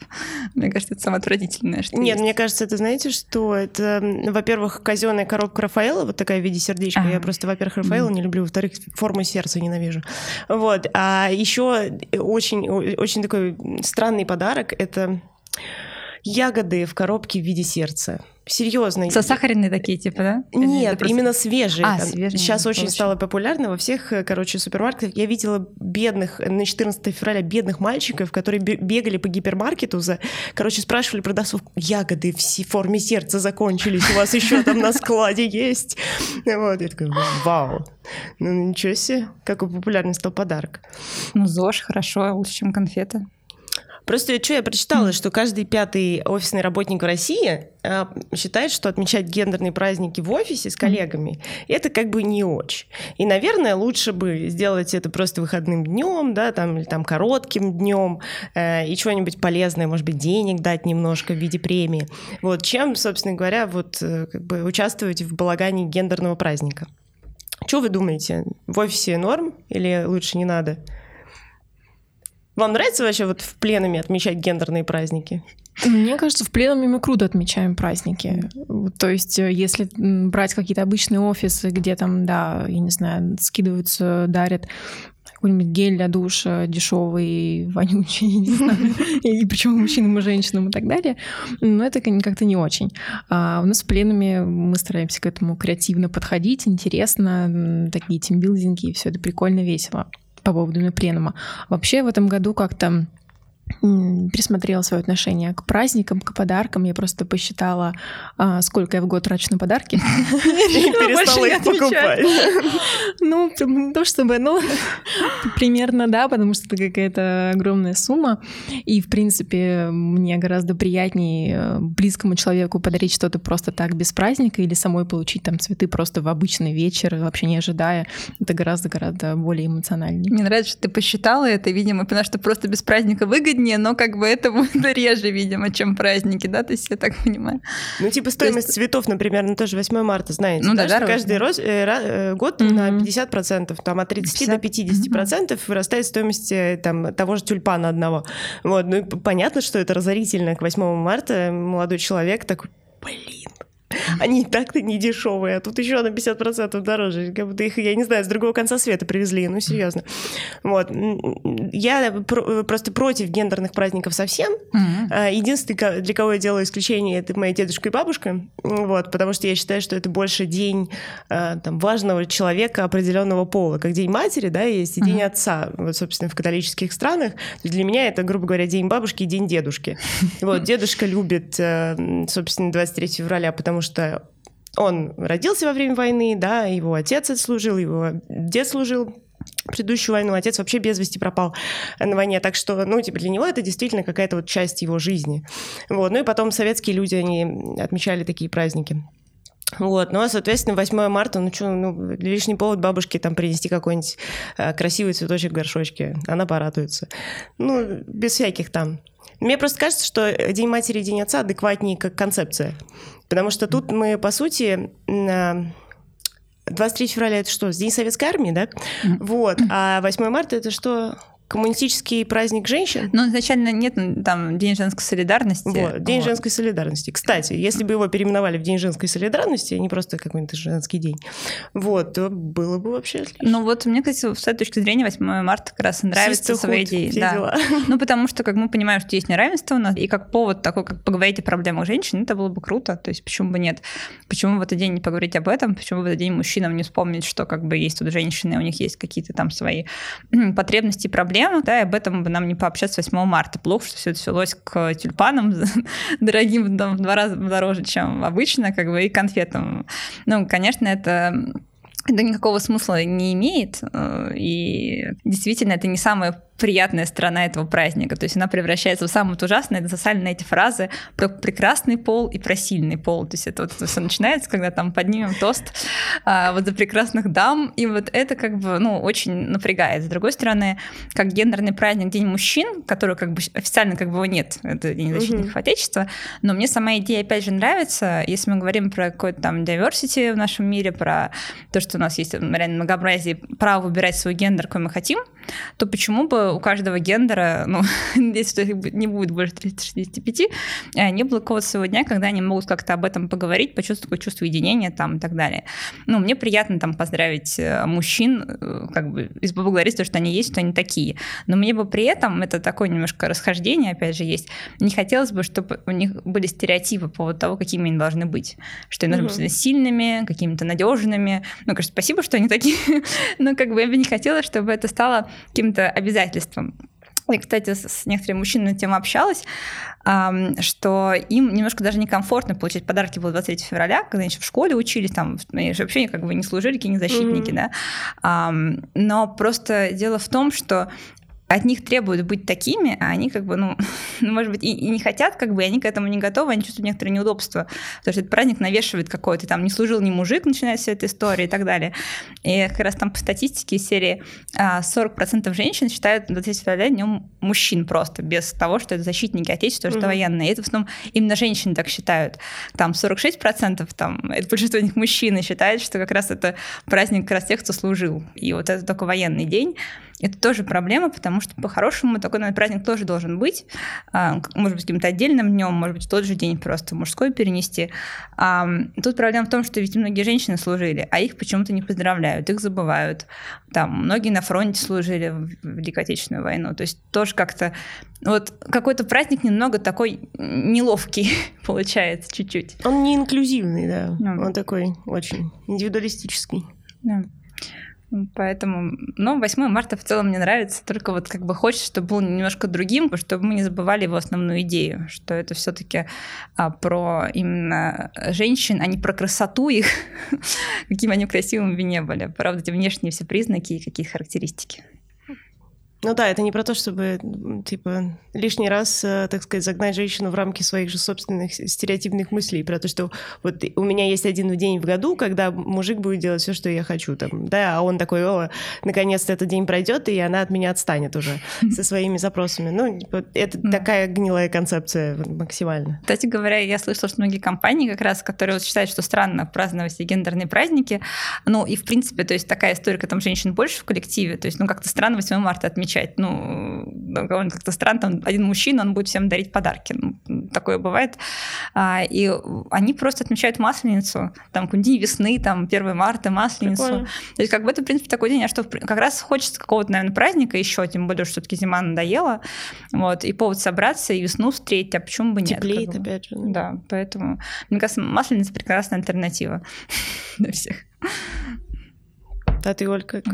Мне кажется, это самое отвратительное, что Нет, есть. мне кажется, это знаете, что это, во-первых, казенная коробка Рафаэла, вот такая в виде сердечка. Я просто, во-первых, Рафаэла не люблю, во-вторых, форму сердца ненавижу. Вот. А еще очень, очень такой странный подарок — это ягоды в коробке в виде сердца. Серьезно. Сосахаренные такие, типа, да? Нет, просто... именно свежие. А, свежие. Сейчас очень получше. стало популярно во всех, э, короче, супермаркетах. Я видела бедных, на 14 февраля бедных мальчиков, которые бегали по гипермаркету, за, короче, спрашивали продавцов, ягоды в форме сердца закончились, у вас еще там на складе есть? Вот, я такой, вау. Ну, ничего себе, какой популярный стал подарок. Ну, ЗОЖ хорошо, лучше, чем конфеты. Просто что я прочитала, что каждый пятый офисный работник в России э, считает, что отмечать гендерные праздники в офисе с коллегами это как бы не очень. И, наверное, лучше бы сделать это просто выходным днем, да, там, или там коротким днем, э, и что-нибудь полезное, может быть, денег дать немножко в виде премии. Вот, чем, собственно говоря, вот э, как бы участвовать в балагане гендерного праздника. Что вы думаете? В офисе норм или лучше не надо? Вам нравится вообще вот в пленуме отмечать гендерные праздники? Мне кажется, в пленуме мы круто отмечаем праздники. То есть, э, если брать какие-то обычные офисы, где там, да, я не знаю, скидываются, дарят какой-нибудь гель для душа дешевый, (laughs) вонючий, не знаю, (laughs) и причем мужчинам и женщинам и так далее. Но это как-то не очень. А у нас в пленуме мы стараемся к этому креативно подходить, интересно, такие тимбилдинги, и все это прикольно, весело по поводу пленума. Вообще в этом году как-то пересмотрела свое отношение к праздникам, к подаркам. Я просто посчитала, а, сколько я в год трачу на подарки. (laughs) И перестала их покупать. (laughs) Ну, не то чтобы, ну, (laughs) примерно, да, потому что это какая-то огромная сумма. И, в принципе, мне гораздо приятнее э, близкому человеку подарить что-то просто так, без праздника, или самой получить там цветы просто в обычный вечер, вообще не ожидая. Это гораздо-гораздо более эмоциональнее. Мне нравится, что ты посчитала это, видимо, потому что просто без праздника выгоднее, выгоднее, но как бы это будет (laughs) реже, видимо, чем праздники, да, то есть я так понимаю. Ну, типа стоимость есть... цветов, например, на тоже 8 марта, знаете, ну, да, да, каждый роз... э, э, год угу. на 50%, там от 30 50... до 50% угу. вырастает стоимость э, там, того же тюльпана одного. Вот, ну, понятно, что это разорительно. К 8 марта молодой человек такой, блин, (laughs) они и так-то не дешевые, а тут еще на 50% дороже. Как будто их, я не знаю, с другого конца света привезли, ну серьезно. Вот. Я просто против гендерных праздников совсем. Mm-hmm. Единственный, для кого я делаю исключение, это моя дедушка и бабушка. Вот, потому что я считаю, что это больше день а, там, важного человека определенного пола. Как день матери, да, есть и mm-hmm. день отца. Вот, собственно, в католических странах. Для меня это, грубо говоря, день бабушки и день дедушки. (laughs) Вот, дедушка любит, э, собственно, 23 февраля, потому потому что он родился во время войны, да, его отец служил, его дед служил предыдущую войну, отец вообще без вести пропал на войне, так что, ну, типа, для него это действительно какая-то вот часть его жизни. Вот, ну и потом советские люди, они отмечали такие праздники. Вот, ну, а, соответственно, 8 марта, ну, что, ну, лишний повод бабушке там принести какой-нибудь э, красивый цветочек в горшочке, она порадуется. Ну, без всяких там. Мне просто кажется, что День матери и День отца адекватнее как концепция. Потому что тут мы, по сути, 23 февраля это что? День Советской Армии, да? Вот. А 8 марта это что? Коммунистический праздник женщин. Но изначально нет там День женской солидарности. Вот, День вот. женской солидарности. Кстати, если бы его переименовали в День женской солидарности, а не просто какой-нибудь женский день, вот, то было бы вообще отлично. Ну вот мне, кстати, с этой точки зрения 8 марта как раз нравится своей идеей. Да. Дела. (laughs) Ну потому что как мы понимаем, что есть неравенство у нас, и как повод такой, как поговорить о проблемах женщин, это было бы круто. То есть почему бы нет? Почему в этот день не поговорить об этом? Почему в этот день мужчинам не вспомнить, что как бы есть тут женщины, у них есть какие-то там свои (clears throat) потребности, проблемы, проблема, да, и об этом бы нам не пообщаться 8 марта. Плохо, что все это свелось к тюльпанам, (laughs) дорогим в два раза дороже, чем обычно, как бы, и конфетам. Ну, конечно, это это никакого смысла не имеет. Э, и действительно, это не самое приятная сторона этого праздника. То есть она превращается в самое ужасное, это засали на эти фразы про прекрасный пол и про сильный пол. То есть это вот это все начинается, когда там поднимем тост а, вот за прекрасных дам, и вот это как бы, ну, очень напрягает. С другой стороны, как гендерный праздник День мужчин, который как бы официально как бы его нет, это День защитников угу. Отечества, но мне сама идея опять же нравится, если мы говорим про какой-то там diversity в нашем мире, про то, что у нас есть реально многообразие, право выбирать свой гендер, какой мы хотим, то почему бы у каждого гендера, ну, (laughs) если не будет больше 365, э, не было какого-то своего дня, когда они могут как-то об этом поговорить, почувствовать чувство единения там и так далее. Ну, мне приятно там поздравить э, мужчин, э, как бы, и поблагодарить то, что они есть, что они такие. Но мне бы при этом, это такое немножко расхождение, опять же, есть, не хотелось бы, чтобы у них были стереотипы по поводу того, какими они должны быть. Что они должны быть сильными, какими-то надежными. Ну, конечно, спасибо, что они такие, (laughs) но как бы я бы не хотела, чтобы это стало каким-то обязательством. Я, кстати, с некоторыми мужчинами на тему общалась, что им немножко даже некомфортно получать подарки было 23 февраля, когда они еще в школе учились, там, вообще как бы не служили, не защитники, mm-hmm. да. Но просто дело в том, что от них требуют быть такими, а они как бы, (laughs) ну, может быть, и, и не хотят, как бы, и они к этому не готовы, они чувствуют некоторые неудобства, потому что этот праздник навешивает какой-то, там, не служил ни мужик, начиная с этой истории и так далее. И как раз там по статистике из серии 40% а, женщин считают 23 февраля днем мужчин просто, без того, что это защитники Отечества, что mm-hmm. военные. И это в основном именно женщины так считают. Там 46%, там, это большинство них мужчины считают, что как раз это праздник как раз тех, кто служил. И вот это только военный день. Это тоже проблема, потому что по-хорошему такой наверное, праздник тоже должен быть. А, может быть, каким-то отдельным днем, может быть, в тот же день просто мужской перенести. А, тут проблема в том, что ведь многие женщины служили, а их почему-то не поздравляют, их забывают. Там многие на фронте служили в Великой Отечественную войну. То есть тоже как-то вот какой-то праздник немного такой неловкий (laughs) получается чуть-чуть. Он не инклюзивный, да. Ну. Он такой очень индивидуалистический. Да. Поэтому, ну, 8 марта в целом мне нравится, только вот как бы хочется, чтобы был немножко другим, чтобы мы не забывали его основную идею, что это все-таки а, про именно женщин, а не про красоту их, (laughs) какими они красивыми не были, правда, эти внешние все признаки и какие характеристики. Ну да, это не про то, чтобы, типа, лишний раз, э, так сказать, загнать женщину в рамки своих же собственных стереотипных мыслей, про то, что вот у меня есть один день в году, когда мужик будет делать все, что я хочу, там, да, а он такой, о, наконец-то этот день пройдет, и она от меня отстанет уже (laughs) со своими запросами. Ну, типа, это такая гнилая концепция максимально. Кстати говоря, я слышала, что многие компании как раз, которые вот считают, что странно праздновать все гендерные праздники, ну, и в принципе, то есть такая история, когда там женщин больше в коллективе, то есть, ну, как-то странно 8 марта отмечать отмечать. Ну, довольно как-то странно, там один мужчина, он будет всем дарить подарки. Ну, такое бывает. А, и они просто отмечают Масленицу, там, день весны, там, 1 марта, Масленицу. Прикольно. То есть как бы это, в принципе, такой день, а что как раз хочется какого-то, наверное, праздника еще, тем более, что все-таки зима надоела, вот, и повод собраться и весну встретить, а почему бы нет? Теплеет, опять же. Да, поэтому, мне кажется, Масленица прекрасная альтернатива (laughs) для всех. А ты, Оль, как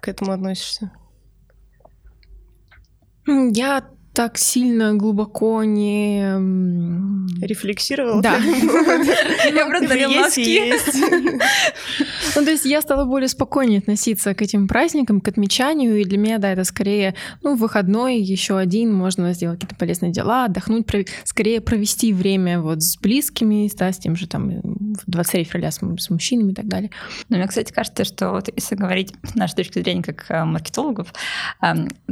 к этому относишься? Я так сильно глубоко не... Рефлексировала? Да. (laughs) Я просто Ну, то есть я стала более спокойнее относиться к этим праздникам, к отмечанию, и для меня, да, это скорее, ну, выходной, еще один, можно сделать какие-то полезные дела, отдохнуть, скорее провести время вот с близкими, да, с тем же там 23 февраля с, с мужчинами и так далее. Ну, мне, кстати, кажется, что вот если говорить с нашей точки зрения как э, маркетологов,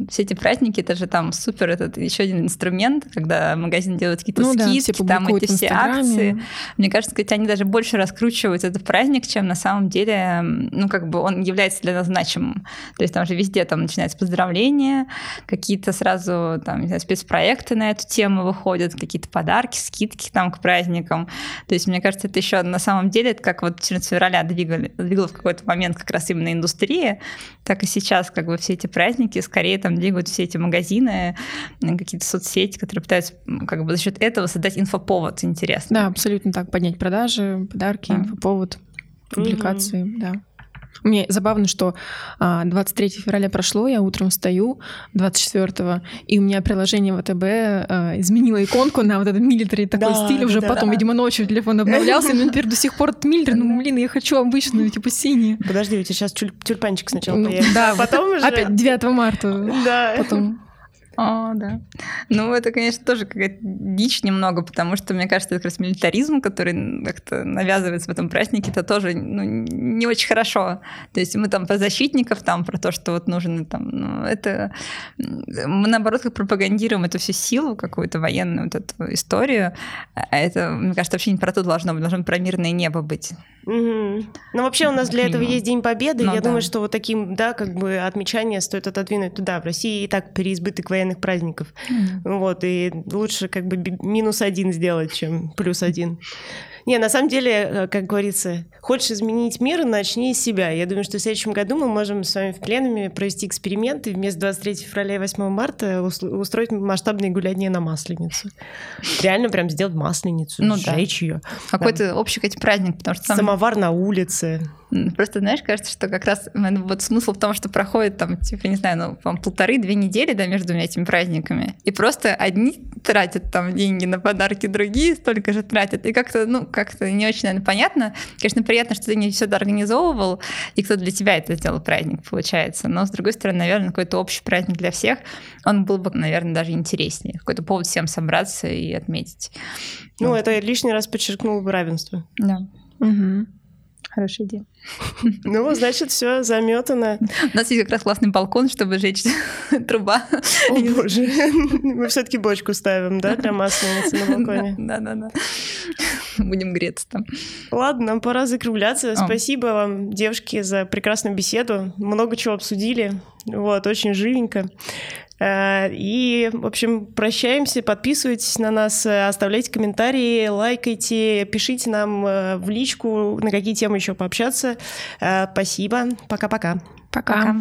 все эти праздники, это же там супер этот это еще один инструмент, когда магазин делает какие-то ну, скидки, да, там эти все акции. Мне кажется, сказать, они даже больше раскручивают этот праздник, чем на самом деле, ну, как бы он является для нас значимым. То есть там же везде там начинаются поздравления, какие-то сразу там, не знаю, спецпроекты на эту тему выходят, какие-то подарки, скидки там к праздникам. То есть мне кажется, это еще на самом деле, это как вот 14 февраля двигали, двигало в какой-то момент как раз именно индустрия, так и сейчас как бы все эти праздники скорее там двигают все эти магазины, какие-то соцсети, которые пытаются как бы за счет этого создать инфоповод интересный. Да, абсолютно так, поднять продажи, подарки, а. инфоповод, публикации, mm-hmm. да. Мне забавно, что 23 а, февраля прошло, я утром встаю 24 и у меня приложение ВТБ а, изменило иконку на вот этот милитари такой да, стиль, уже да, потом, да. видимо, ночью телефон обновлялся, и теперь до сих пор этот милитари, ну, блин, я хочу обычную, типа, синий. Подожди, у тебя сейчас тюльпанчик сначала появится. Да, а потом уже... Опять 9 марта. Да. Потом о, да. Ну, это, конечно, тоже какая-то дичь немного, потому что, мне кажется, это как раз милитаризм, который как-то навязывается в этом празднике, это тоже ну, не очень хорошо. То есть мы там про защитников, там про то, что вот нужно там, ну, это... Мы, наоборот, как пропагандируем эту всю силу, какую-то военную вот эту историю, а это, мне кажется, вообще не про то должно быть, должно про мирное небо быть. Угу. Ну, вообще у нас для этого есть День Победы, ну, я да. думаю, что вот таким, да, как бы отмечание стоит отодвинуть туда. В России и так переизбыток военных военных праздников. Mm. Вот, и лучше как бы минус один сделать, чем плюс один. Не, на самом деле, э, как говорится, хочешь изменить мир, начни с себя. Я думаю, что в следующем году мы можем с вами в пленуме провести эксперимент и вместо 23 февраля и 8 марта устроить масштабные гуляния на Масленицу. Реально прям сделать Масленицу, ну, сжечь да. ее. Какой-то да. общий какой-то праздник, потому что... Сам... Самовар на улице. Просто, знаешь, кажется, что как раз вот смысл в том, что проходит там, типа, не знаю, ну, там, полторы-две недели, да, между этими праздниками. И просто одни тратят там деньги на подарки, другие столько же тратят. И как-то, ну, как-то не очень, наверное, понятно. Конечно, приятно, что ты не все это организовывал, и кто для тебя это сделал праздник, получается. Но, с другой стороны, наверное, какой-то общий праздник для всех, он был бы, наверное, даже интереснее. Какой-то повод всем собраться и отметить. Ну, вот. это лишний раз подчеркнуло бы равенство. Да. Угу. Хорошая идея. (laughs) Ну, значит, все заметано. У нас есть как раз классный балкон, чтобы жечь (laughs) труба. О, боже. (laughs) Мы все-таки бочку ставим, да, для масленицы на балконе? Да, да, да. Будем греться там. Ладно, нам пора закругляться. Спасибо вам, девушки, за прекрасную беседу. Много чего обсудили. Вот, очень живенько. Э, и, в общем, прощаемся, подписывайтесь на нас, э, оставляйте комментарии, лайкайте, пишите нам э, в личку, на какие темы еще пообщаться. Спасибо. Пока-пока. Пока. Пока.